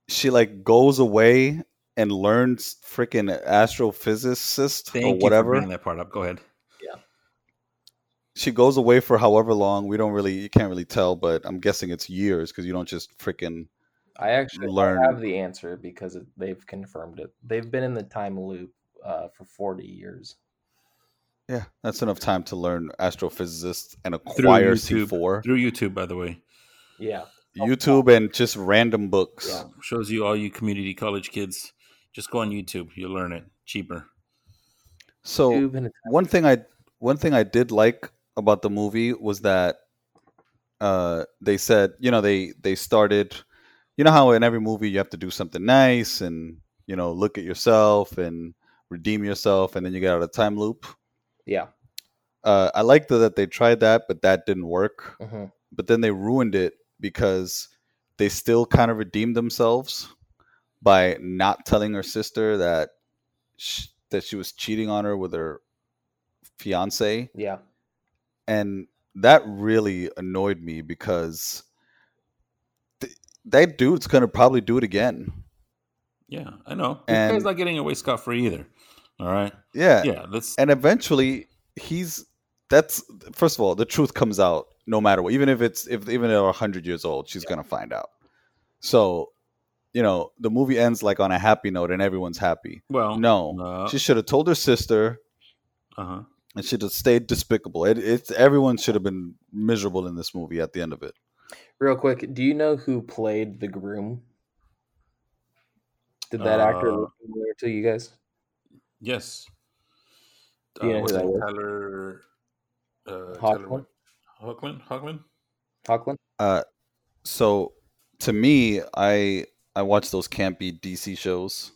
she like goes away and learns freaking astrophysicist Thank or you for whatever. bringing that part up. Go ahead. Yeah. She goes away for however long. We don't really, you can't really tell, but I'm guessing it's years because you don't just freaking. I actually Learn. have the answer because it, they've confirmed it. They've been in the time loop uh, for 40 years. Yeah, that's enough time to learn astrophysicists and Through acquire YouTube. C4, Through YouTube, by the way. Yeah. YouTube, and just random books. Yeah. Shows you all you community college kids. Just go on YouTube. You'll learn it cheaper. So Tube and a- one thing I one thing I did like about the movie was that uh, they said, you know, they they started, you know how in every movie you have to do something nice and you know look at yourself and redeem yourself, and then you get out of time loop. Yeah. Uh, I liked that they tried that, but that didn't work. hmm But then they ruined it because they still kind of redeemed themselves by not telling her sister that sh- that she was cheating on her with her fiance Yeah. and that really annoyed me because that dude's gonna probably do it again. Yeah, I know. This And- guy's not getting away scot free either. All right. Yeah, Yeah. Let's. and eventually he's that's first of all the truth comes out no matter what, even if it's if even if they're hundred years old, she's gonna find out. So, you know, the movie ends like on a happy note and everyone's happy. Well. No, No. she should have told her sister Uh huh. and she should have stayed despicable. It, it's everyone should have been miserable in this movie at the end of it. Real quick, do you know who played the groom? Did that actor Uh, look familiar to you guys? Yes. Do you know uh, who that it? was? Tyler. Uh, Tyler Hoechlin? what? Hoechlin? Hoechlin? Hoechlin? Uh, so to me, I I watch those campy DC shows.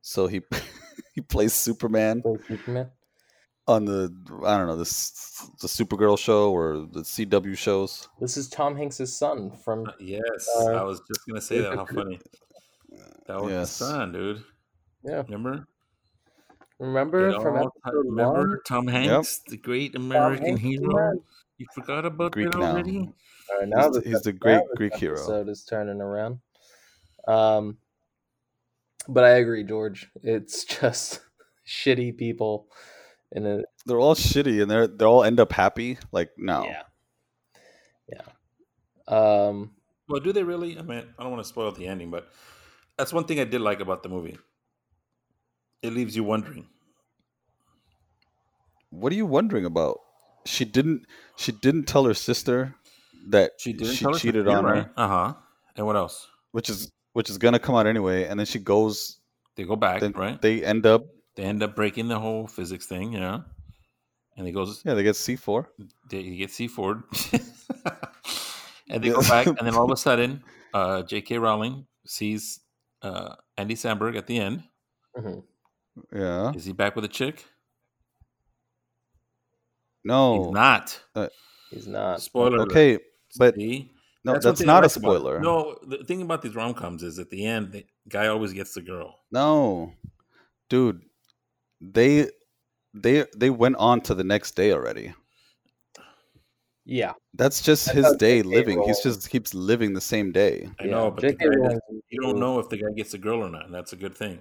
So he [laughs] he plays Superman Played Superman? On the I don't know this the Supergirl show or the CW shows. This is Tom Hanks' son from Uh, yes. Uh, I was just gonna say that. How [laughs] funny. That was Yes. the son, dude. Yeah. Remember? Remember It from episode remember one? Tom Hanks, the great American Hanks, hero. man. You forgot about Greek that now. already? All right, now He's the- he's the great now this Greek hero. Episode is turning around. Um, but I agree, George. It's [laughs] just shitty people in a They're all shitty and they're they all end up happy. Like no, yeah, yeah. Um, Well, do they really? I mean, I don't want to spoil the ending, but that's one thing I did like about the movie. It leaves you wondering. what are you wondering about? She didn't. She didn't tell her sister that She didn't she tell her cheated on her, Uh huh. And what else? which is which is gonna come out anyway. And then she goes. They go back, Then right? they end up. They end up breaking the whole physics thing, you know. And he goes, Yeah, they get C four. they, get C four, [laughs] and they go back, and then all of a [laughs] sudden, uh, J.K. Rowling sees uh, Andy Samberg at the end. mhm. Yeah. Is he back with a chick? No. He's not. he's not. Spoiler. alert. Okay, but See? no, one that's not a like about spoiler. No, the thing about these rom coms is at the end, the guy always gets the girl. No, dude, they they they went on to the next day already. Yeah, That's just That's his day J.K. living. He's just keeps living the same day. I yeah. know, but the guy Rowling does, you don't know if the guy gets the girl or not, and that's a good thing.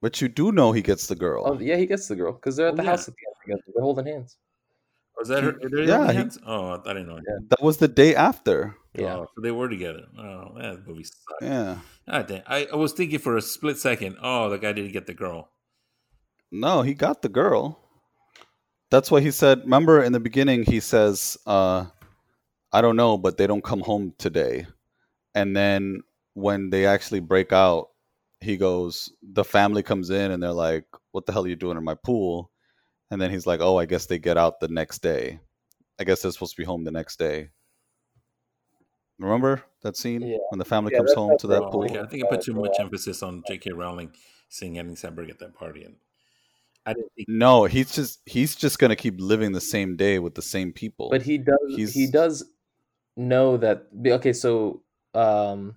But you do know he gets the girl. Oh yeah, he gets the girl because they're at Oh, the yeah. house at the end together. They're holding hands. Oh, was that her? are Yeah, holding he- hands? Oh, I didn't know. Yeah. That was the day after. Yeah. Oh, so they were together. Oh, that movie sucked. Yeah. I, I was thinking for a split second, oh, the guy didn't get the girl. No, he got the girl. That's what he said. Remember in the beginning, he says, uh, I don't know, but they don't come home today. And then when they actually break out, he goes, the family comes in and they're like, What the hell are you doing in my pool? And then he's like, Oh, I guess they get out the next day. I guess they're supposed to be home the next day. Remember that scene Yeah. when the family Yeah, comes home to that right. pool? Okay, I think I put too much emphasis on J.K. Rowling seeing Andy Samberg at that party, and I didn't think. No, he's just he's just gonna keep living the same day with the same people. But he does He's- he does know that okay, so um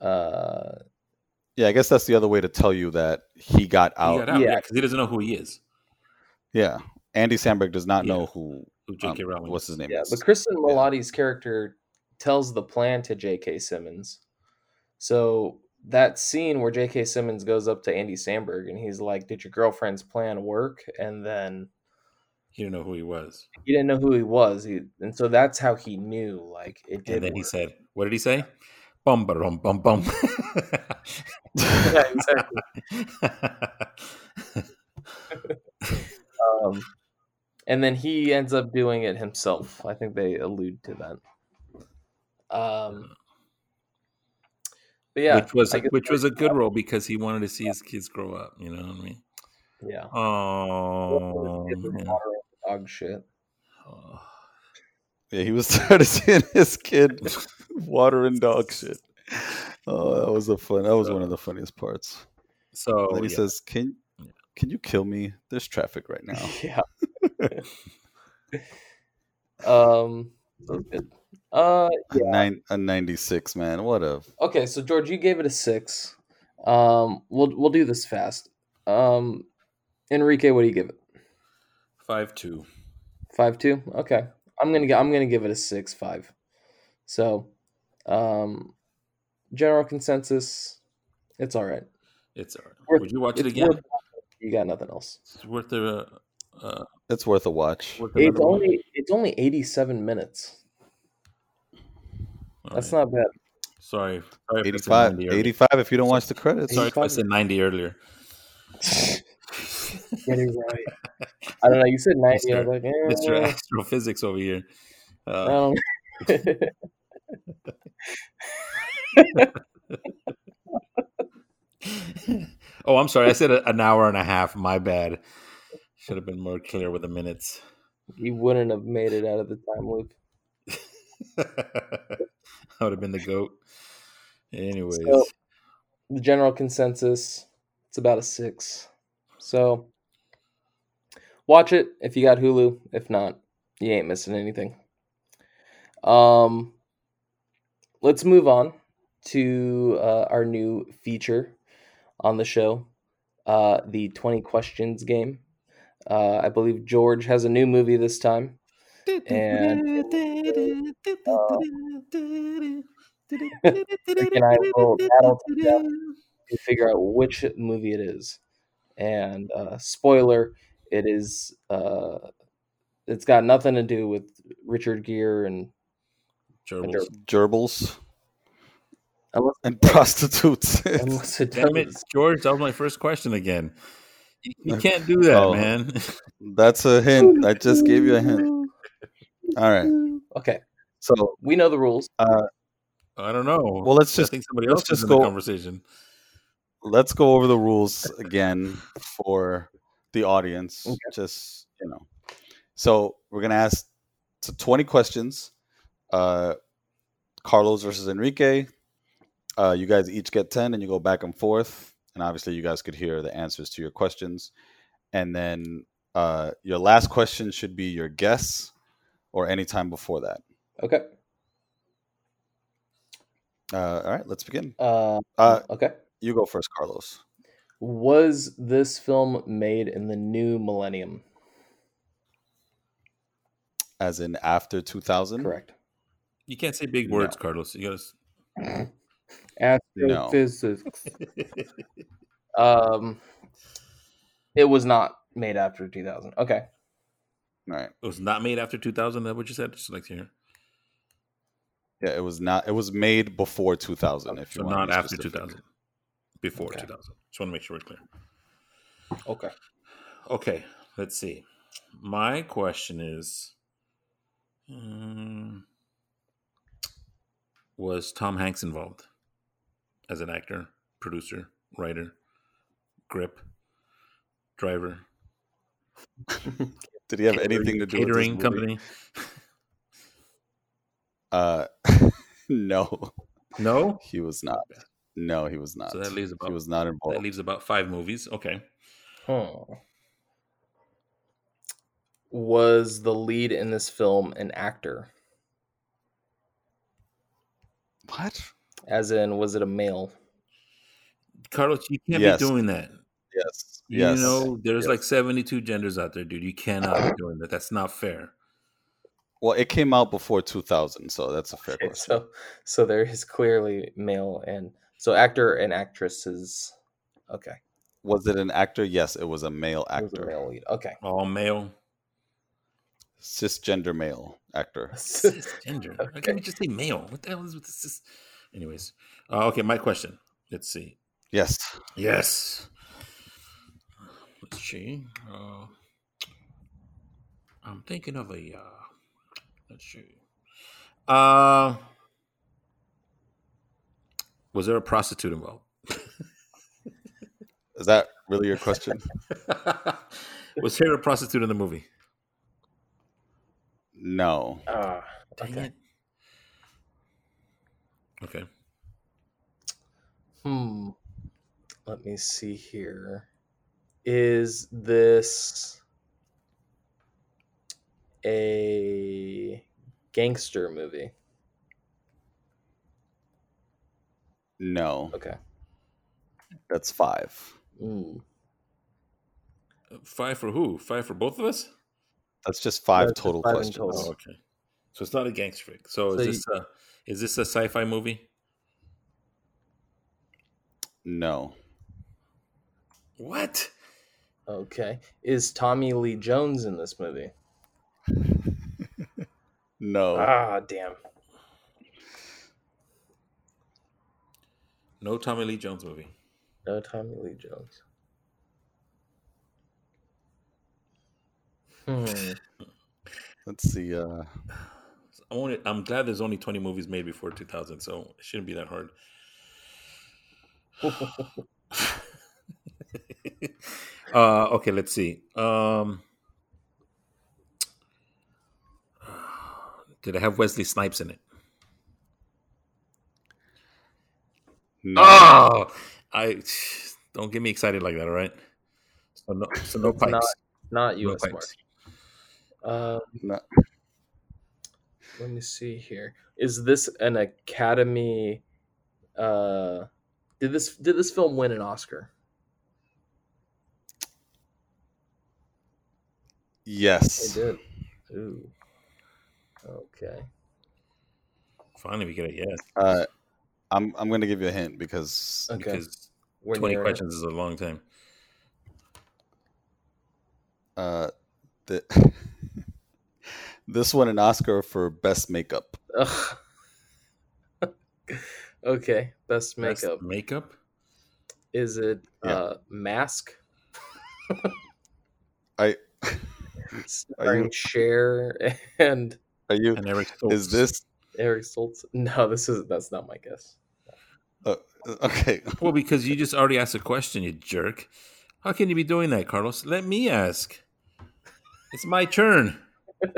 uh yeah, I guess that's the other way to tell you that he got He out. got out, Yeah. yeah, because he doesn't know who he is. Yeah, Andy Samberg does not Yeah. know who Who um, J.K. Rowling what's his name yeah, is. but Cristin Milioti's character tells the plan to J.K. Simmons. So that scene where J.K. Simmons goes up to Andy Samberg and he's like, "Did your girlfriend's plan work?" And then He didn't know who he was, he didn't know who he was, he, and so that's how he knew like it did. and then he said, "What did he say?" Bum bum bum bum. [laughs] yeah, exactly. [laughs] Um, and then he ends up doing it himself. I think they allude to that. Um, yeah, which was which was a good role because he wanted to see his kids grow up. You know what I mean? Yeah. Oh, Kids are man. watering dog shit. Oh. Yeah, he was [laughs] tired of seeing his kid [laughs] [laughs] watering dog shit. Oh, that was a fun. That was one of the funniest parts. So And he yeah. says, "Can can you kill me? There's traffic right now." Yeah. um. so good. Uh. A nine a ninety six man. What a Okay, so George, you gave it a six. Um. We'll we'll do this fast. Um. Enrique, what do you give it? five two. Five two. Okay, I'm gonna I'm gonna give it a six five. So, um, general consensus, it's all right. It's all right. Worth- Would you watch it again? worth- You got nothing else. It's worth the. Uh, it's worth a watch. worth It's another one? only it's only 87 minutes. All That's right. not bad. Sorry. Sorry if I said 85, 85 if you don't watch the credits. Sorry if I said 90 earlier. [laughs] Get it right. I don't know. You said 90. I was like, eh, Mr. Astrophysics over here. Uh, don't [laughs] oh, I'm sorry. I said a- an hour and a half. My bad. Should have been more clear with the minutes. you wouldn't have made it out of the time loop. [laughs] [laughs] I would have been the goat. Anyways, So- The general consensus, it's about a six. So watch it if you got Hulu. If not, you ain't missing anything. Um, let's move on to uh, our new feature on the show, uh, the 20 questions game. Uh, I believe George has a new movie this time. And and [laughs] I will battle to death to figure out which movie it is. And uh, spoiler, it is. Uh, it's got nothing to do with Richard Gere and Gerbils. Gerbils unless, and prostitutes. [laughs] unless it Damn it. George! That was my first question again. You, you can't do that, Oh. man. That's a hint. I just gave you a hint. All right. Okay, So, we know the rules. uh, I don't know. well, let's I just think somebody else just is the go- conversation. let's go over the rules again for the audience. Okay. Just you know, so we're gonna ask so twenty questions. Uh, Carlos versus Enrique. Uh, you guys each get ten, and you go back and forth. And obviously, you guys could hear the answers to your questions. And then uh, your last question should be your guess, or any time before that. Okay. Uh, all right, let's begin. Uh, Uh, okay. you go first, Carlos. Was this film made in the new millennium? As in after two thousand. Correct. You can't say big No. words, Carlos. You gotta. [laughs] Astrophysics. [laughs] Um, it was not made after 2000. Okay. All right. It was not made after 2000. That what you said? Just like to hear. Yeah, it was not. It was made before 2000. If you So want not be after specific. 2000. Before Okay. 2000. Just want to make sure we're clear. Okay. Okay, let's see. My question is um, Was Tom Hanks involved as an actor, producer, writer, grip, driver, [laughs] Did he have anything to do with catering this movie? company? Uh, [laughs] no, No? he was not. No, he was not. So that leaves about he was not involved. that leaves about five movies. Okay. Hmm. Was the lead in this film an actor? what? As in, was it a male? Carlos, you can't Yes. be doing that. Yes. You Yes. know, there's Yes. like 72 genders out there, dude. You cannot be doing that. That's not fair. Well, it came out before 2000, so that's a fair Okay, question. so so there is clearly male and so actor and actresses. okay. Was it an actor? Yes, it was a male It was a actor, male lead. Okay. All male. cisgender male actor. [laughs] Cisgender. Why can't we just say male? What the hell is with this? Cis- Anyways. Uh, okay, my question. Let's see. Yes. Yes. Let's see. Uh, I'm thinking of a. Uh, let's see. Uh, was there a prostitute involved? Is that really your question? [laughs] was there a prostitute in the movie? No. Ah, Dang okay. it. Okay. Hmm. Let me see here. Is this a gangster movie? No. Okay. That's five. Mm. Five for who? Five for both of us? That's just five That's just total five questions. total. Oh, okay. So it's not a gangster flick. So, So is you- this a is this a sci-fi movie? No. What? Okay. Is Tommy Lee Jones in this movie? [laughs] No. Ah, damn. No Tommy Lee Jones movie. No Tommy Lee Jones. Hmm. [laughs] Let's see. Uh, Only, I'm glad there's only 20 movies made before 2000, so it shouldn't be that hard. [laughs] uh, okay, let's see. Um, did I have Wesley Snipes in it? no. Oh, I don't get me excited like that. All right. So no, so no It's not- Not U.S. Mark. pipes. Um, No. let me see here. Is this an Academy? Uh, did this did this film win an Oscar? Yes. It did. Ooh. Okay. Finally, we get a yes. Uh, I'm I'm going to give you a hint because Okay. Because We're 20 nearing it. questions is a long time. uh, the [laughs] this won an Oscar for best makeup. Ugh. [laughs] okay. Best Best makeup. makeup? Is it Yeah. uh, Mask? [laughs] I Starring you- Cher [laughs] and are you? And Eric Is this Eric Stoltz. No, this is that's not my guess. uh, okay? Well, because you just already asked a question, you jerk. How can you be doing that, Carlos? Let me ask. It's my turn. [laughs]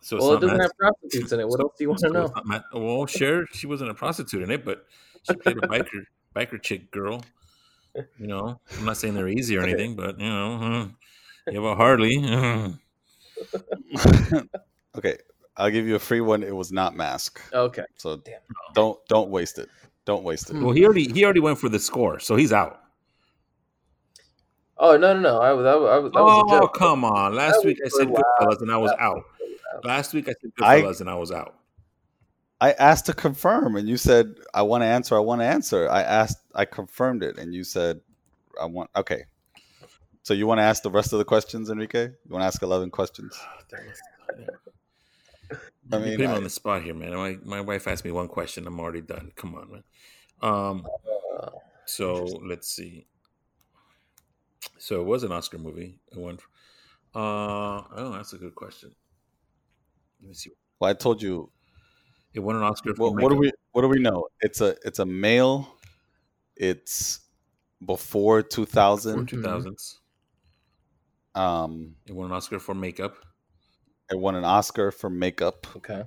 So it's well, it doesn't Matt- have prostitutes in it. What so- else do you want to know? Matt- well, Cher, she wasn't a prostitute in it, but she played a biker, biker chick girl. You know, I'm not saying they're easy or [laughs] anything, but you know, you have a Harley. uh. [laughs] okay, I'll give you a free one. It was not Mask, Okay. so Damn. don't don't waste it. Don't waste it. Well, he already he already went for the score, so he's out. Oh no no no! I was that was, that was, that was Oh come on! Last That week I was said for laughs. Goodfellas and I was out. was for laughs. Last week I said I- Goodfellas and I was out. I asked to confirm, and you said I want to answer. I want to answer. I asked. I confirmed it, and you said I want. Okay. So you want to ask the rest of the questions, Enrique? You want to ask eleven questions? I mean, you put him I- on the spot here, man. My my wife asked me one question. I'm already done. Come on, man. Um, so let's see. So it was an Oscar movie. It won. Uh, oh, that's a good question. Let me see. well, I told you. It won an Oscar. For What, what do we What do we know? It's a It's a male. It's before two thousand. two thousands. Um, It won an Oscar for makeup. it won an Oscar for makeup. okay.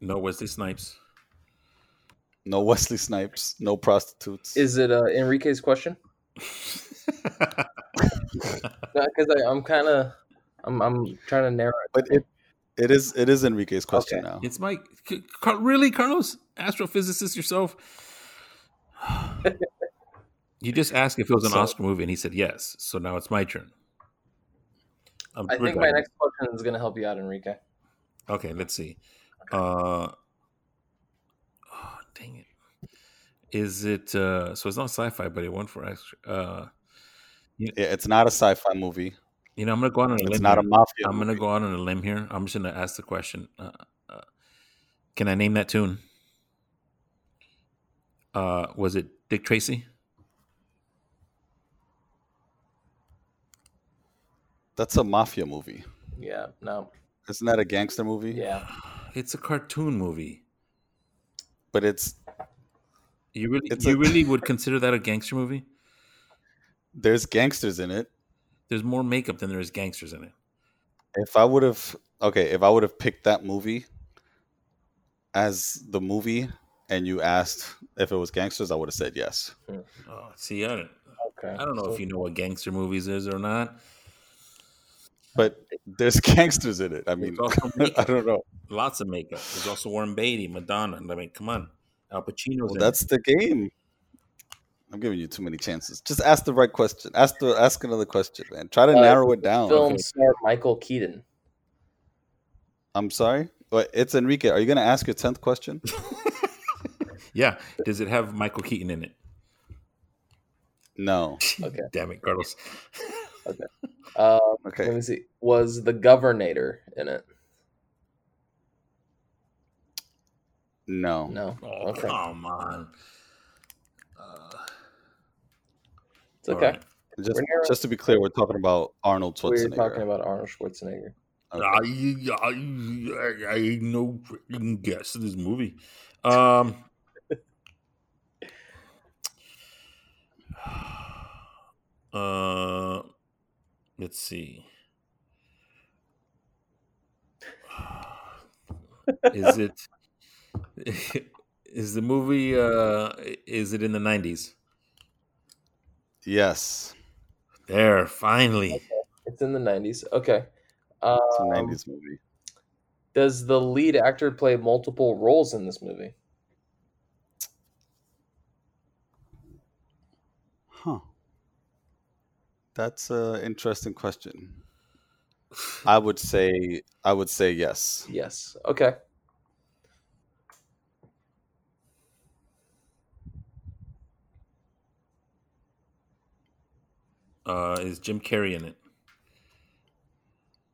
No Wesley Snipes. No Wesley Snipes. No prostitutes. Is it uh, Enrique's question? [laughs] Because I'm kind of, I'm, I'm trying to narrow it. but it it is it is Enrique's question Okay. now. it's Mike. Car- really, Carlos, astrophysicist yourself. [laughs] you just asked if it was an So- Oscar movie, and he said yes. So now it's my turn. I we're think my next question is going to help you out, Enrique. Okay, let's see. Uh, oh, dang it. Is it uh so it's not sci-fi, but it won for extra uh Yeah, it's not a sci-fi movie. you know, I'm gonna go out on a It's limb. not a here. mafia. I'm gonna go out on a limb here. I'm just gonna ask the question. Uh, uh, can I name that tune? Uh, was it Dick Tracy? That's a mafia movie. Yeah, no, Isn't that a gangster movie? yeah. [sighs] It's a cartoon movie. But it's You really, It's you a- really [laughs] would consider that a gangster movie? there's gangsters in it. There's more makeup than there is gangsters in it. If I would have okay, if I would have picked that movie as the movie and you asked if it was gangsters, I would have said yes. Hmm. Oh, see, I don't, Okay. I don't know So- if you know what gangster movies is or not. But there's [laughs] gangsters in it. I mean, [laughs] I don't know. Lots of makeup. There's also Warren Beatty, Madonna. I mean, come on, Al Pacino's. Well, in that's the game. I'm giving you too many chances. Just ask the right question. Ask the ask another question, man. Try to Uh, narrow it down. Film okay. star Michael Keaton. I'm sorry. But it's Enrique. Are you going to ask your tenth question? [laughs] yeah. Does it have Michael Keaton in it? No. Okay. Damn it, Carlos. Uh, Okay. Let me see. Was the Governor in it? No. No. Oh, Okay. come on. Uh, It's okay. right. Just We're just to be clear, we're talking about Arnold Schwarzenegger. We're talking about Arnold Schwarzenegger. Okay. I, I, I, I ain't no freaking guess of this movie. Um, [sighs] uh, let's see. Is [laughs] it? [laughs] Is the movie? Uh, is it in the nineties? Yes. There, finally. It's in the 90s. Okay. Um, It's a 90s movie. Does the lead actor play multiple roles in this movie? That's an interesting question. I would say I would say yes. Yes. Okay. Uh, is Jim Carrey in it?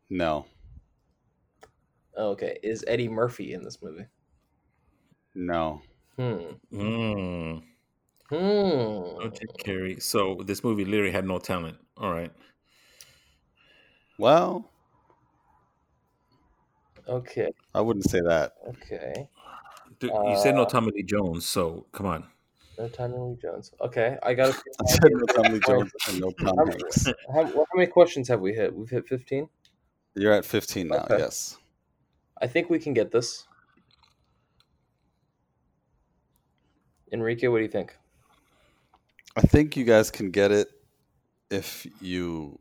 No. Okay. Is Eddie Murphy in this movie? No. Hmm. Mm. Hmm. No Jim Carrey. So this movie literally had no talent. All right. Well, Okay. I wouldn't say that. Okay. Dude, you said no Uh, Tommy Lee Jones, so come on. No Tommy Lee Jones. Okay. I got to. [laughs] I said no Tommy Lee Jones and no Tom Hanks. [laughs] How, how many questions have we hit? We've hit 15? You're at 15 now, Okay. yes. I think we can get this. Enrique, what do you think? I think you guys can get it if you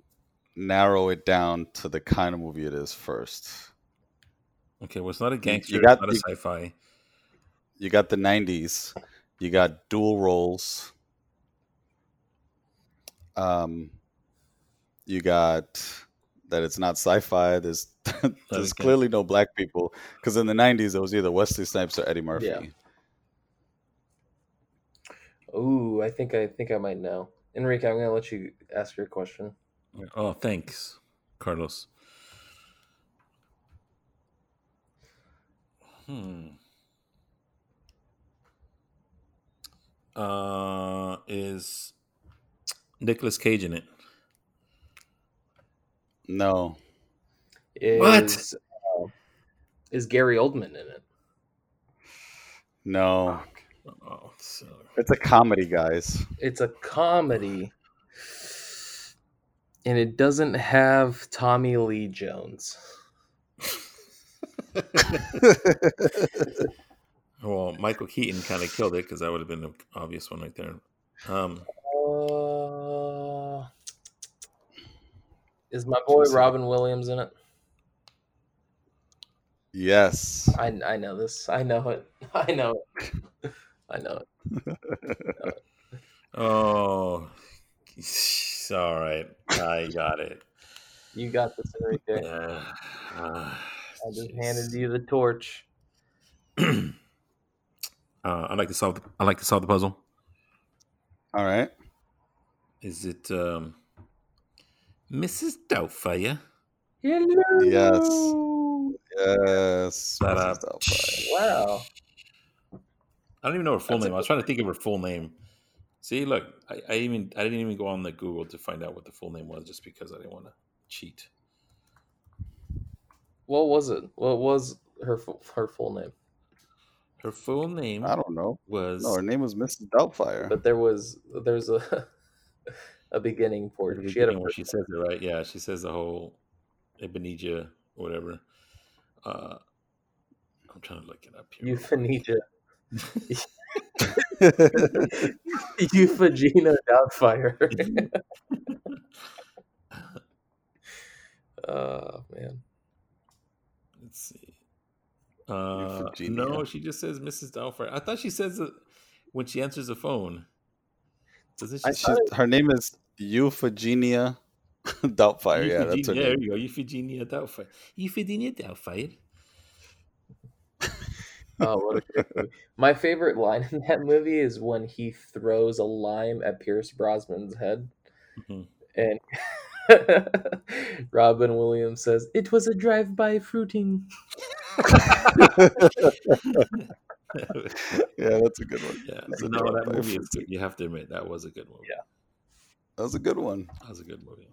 narrow it down to the kind of movie it is first. Okay, well, it's not a gangster. you got it's not a the- sci-fi. You got the 90s, you got dual roles. Um you got that it's not sci-fi. There's [laughs] there's Okay. clearly no black people because in the 90s it was either Wesley Snipes or Eddie Murphy. Yeah. Ooh, I think I think I might know. Enrique, I'm gonna let you ask your question. Oh, thanks, Carlos. Hmm. Uh, is Nicolas Cage in it? No. Is, What? uh, is Gary Oldman in it? No. Oh, so It's a comedy, guys. It's a comedy, and it doesn't have Tommy Lee Jones. [laughs] well, Michael Keaton kind of killed it because that would have been an obvious one right there. Um, Uh, is my boy Robin Williams in it? yes. I I know this. I know it. [laughs] I know it. I know it. [laughs] oh, all right, I got it. You got this, Enrique. Uh, uh, I just jeez. handed you the torch. [clears throat] uh, I like to solve. The, I like to solve the puzzle. All right. Is it um, Mrs. Doubtfire? Hello. Yes. Yes. Mrs. Wow. I don't even know her full That's name. I was trying to think of her full name. See, look, I, I even I didn't even go on the Google to find out what the full name was, just because I didn't want to cheat. What was it? What was her fu- her full name? Her full name I don't know. was No, her name was Mrs. Doubtfire. But there was there's a [laughs] a beginning for the portion. She had a where she says it right. Yeah, she says the whole Ebenezer or whatever. Uh, I'm trying to look it up here. euthanasia. [laughs] Euphagina Doubtfire. [laughs] oh man. Let's see. Uh, no, she just says Mrs. Doubtfire. I thought she says it when she answers the phone. Doesn't she? I say- her name is Euphegenia [laughs] Doubtfire. Yeah, that's her Euphegenia- There you go. Euphegenia Doubtfire. Euphegenia Doubtfire. Oh, what a great movie. My favorite line in that movie is when he throws a lime at Pierce Brosnan's head, Mhm. and [laughs] Robin Williams says, "It was a drive-by fruiting." [laughs] Yeah, that's a good one. yeah. That's no, that movie is. You have to admit that was a good one. Yeah. That was a good one. That was a good movie.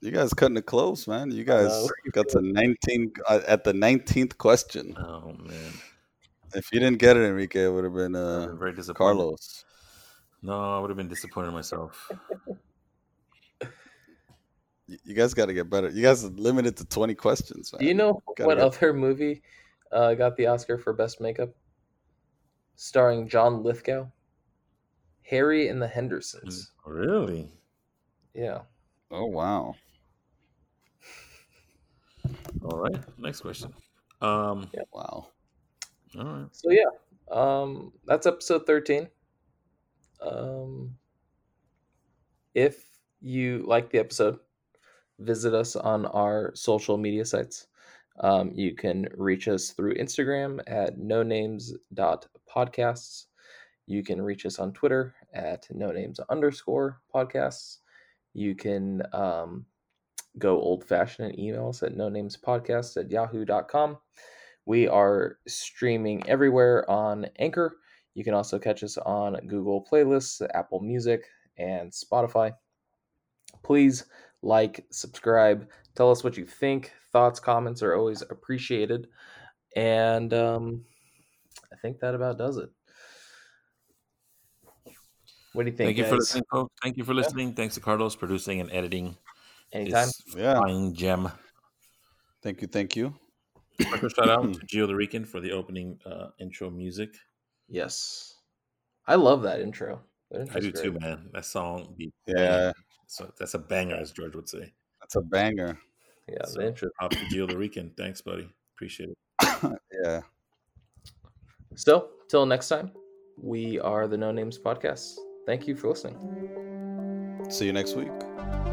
You guys cutting it close, man. You guys know. got to 19 uh, at the 19th question. Oh man, If you didn't get it, Enrique, it would have been uh, very disappointed. Carlos. No, I would have been disappointed in myself. [laughs] You guys got to get better. You guys are limited to 20 questions, man. Do you know Gotta what get- other movie uh, got the Oscar for Best Makeup? Starring John Lithgow. Harry and the Hendersons. really? Yeah. Oh, wow. All right. Next question. Um. Wow. All right. So yeah, um, that's episode thirteen. Um, if you like the episode, visit us on our social media sites. Um, you can reach us through Instagram at no names dot podcasts. You can reach us on Twitter at no names underscore podcasts. You can um, go old fashioned and email us at no names podcast at yahoo.com. We are streaming everywhere on Anchor. You can also catch us on Google Playlists, Apple Music, and Spotify. Please like, subscribe, tell us what you think. Thoughts, comments are always appreciated. And um, I think that about does it. What do you think? Thank you for listening, folks. Thank you for listening. Thanks to Carlos producing and editing Anytime. this Yeah. fine gem. Thank you. Thank you. Special shout out [clears throat] to Gio the Rican for the opening uh, intro music. Yes. I love that intro. That I intro's do too, man. That song, be Yeah. So that's a banger, as George would say. That's a banger. Yeah, So, the intro. Up to Gio the Rican. Thanks, buddy. Appreciate it. [coughs] yeah. So, till next time, we are the No Names Podcast. Thank you for listening. See you next week.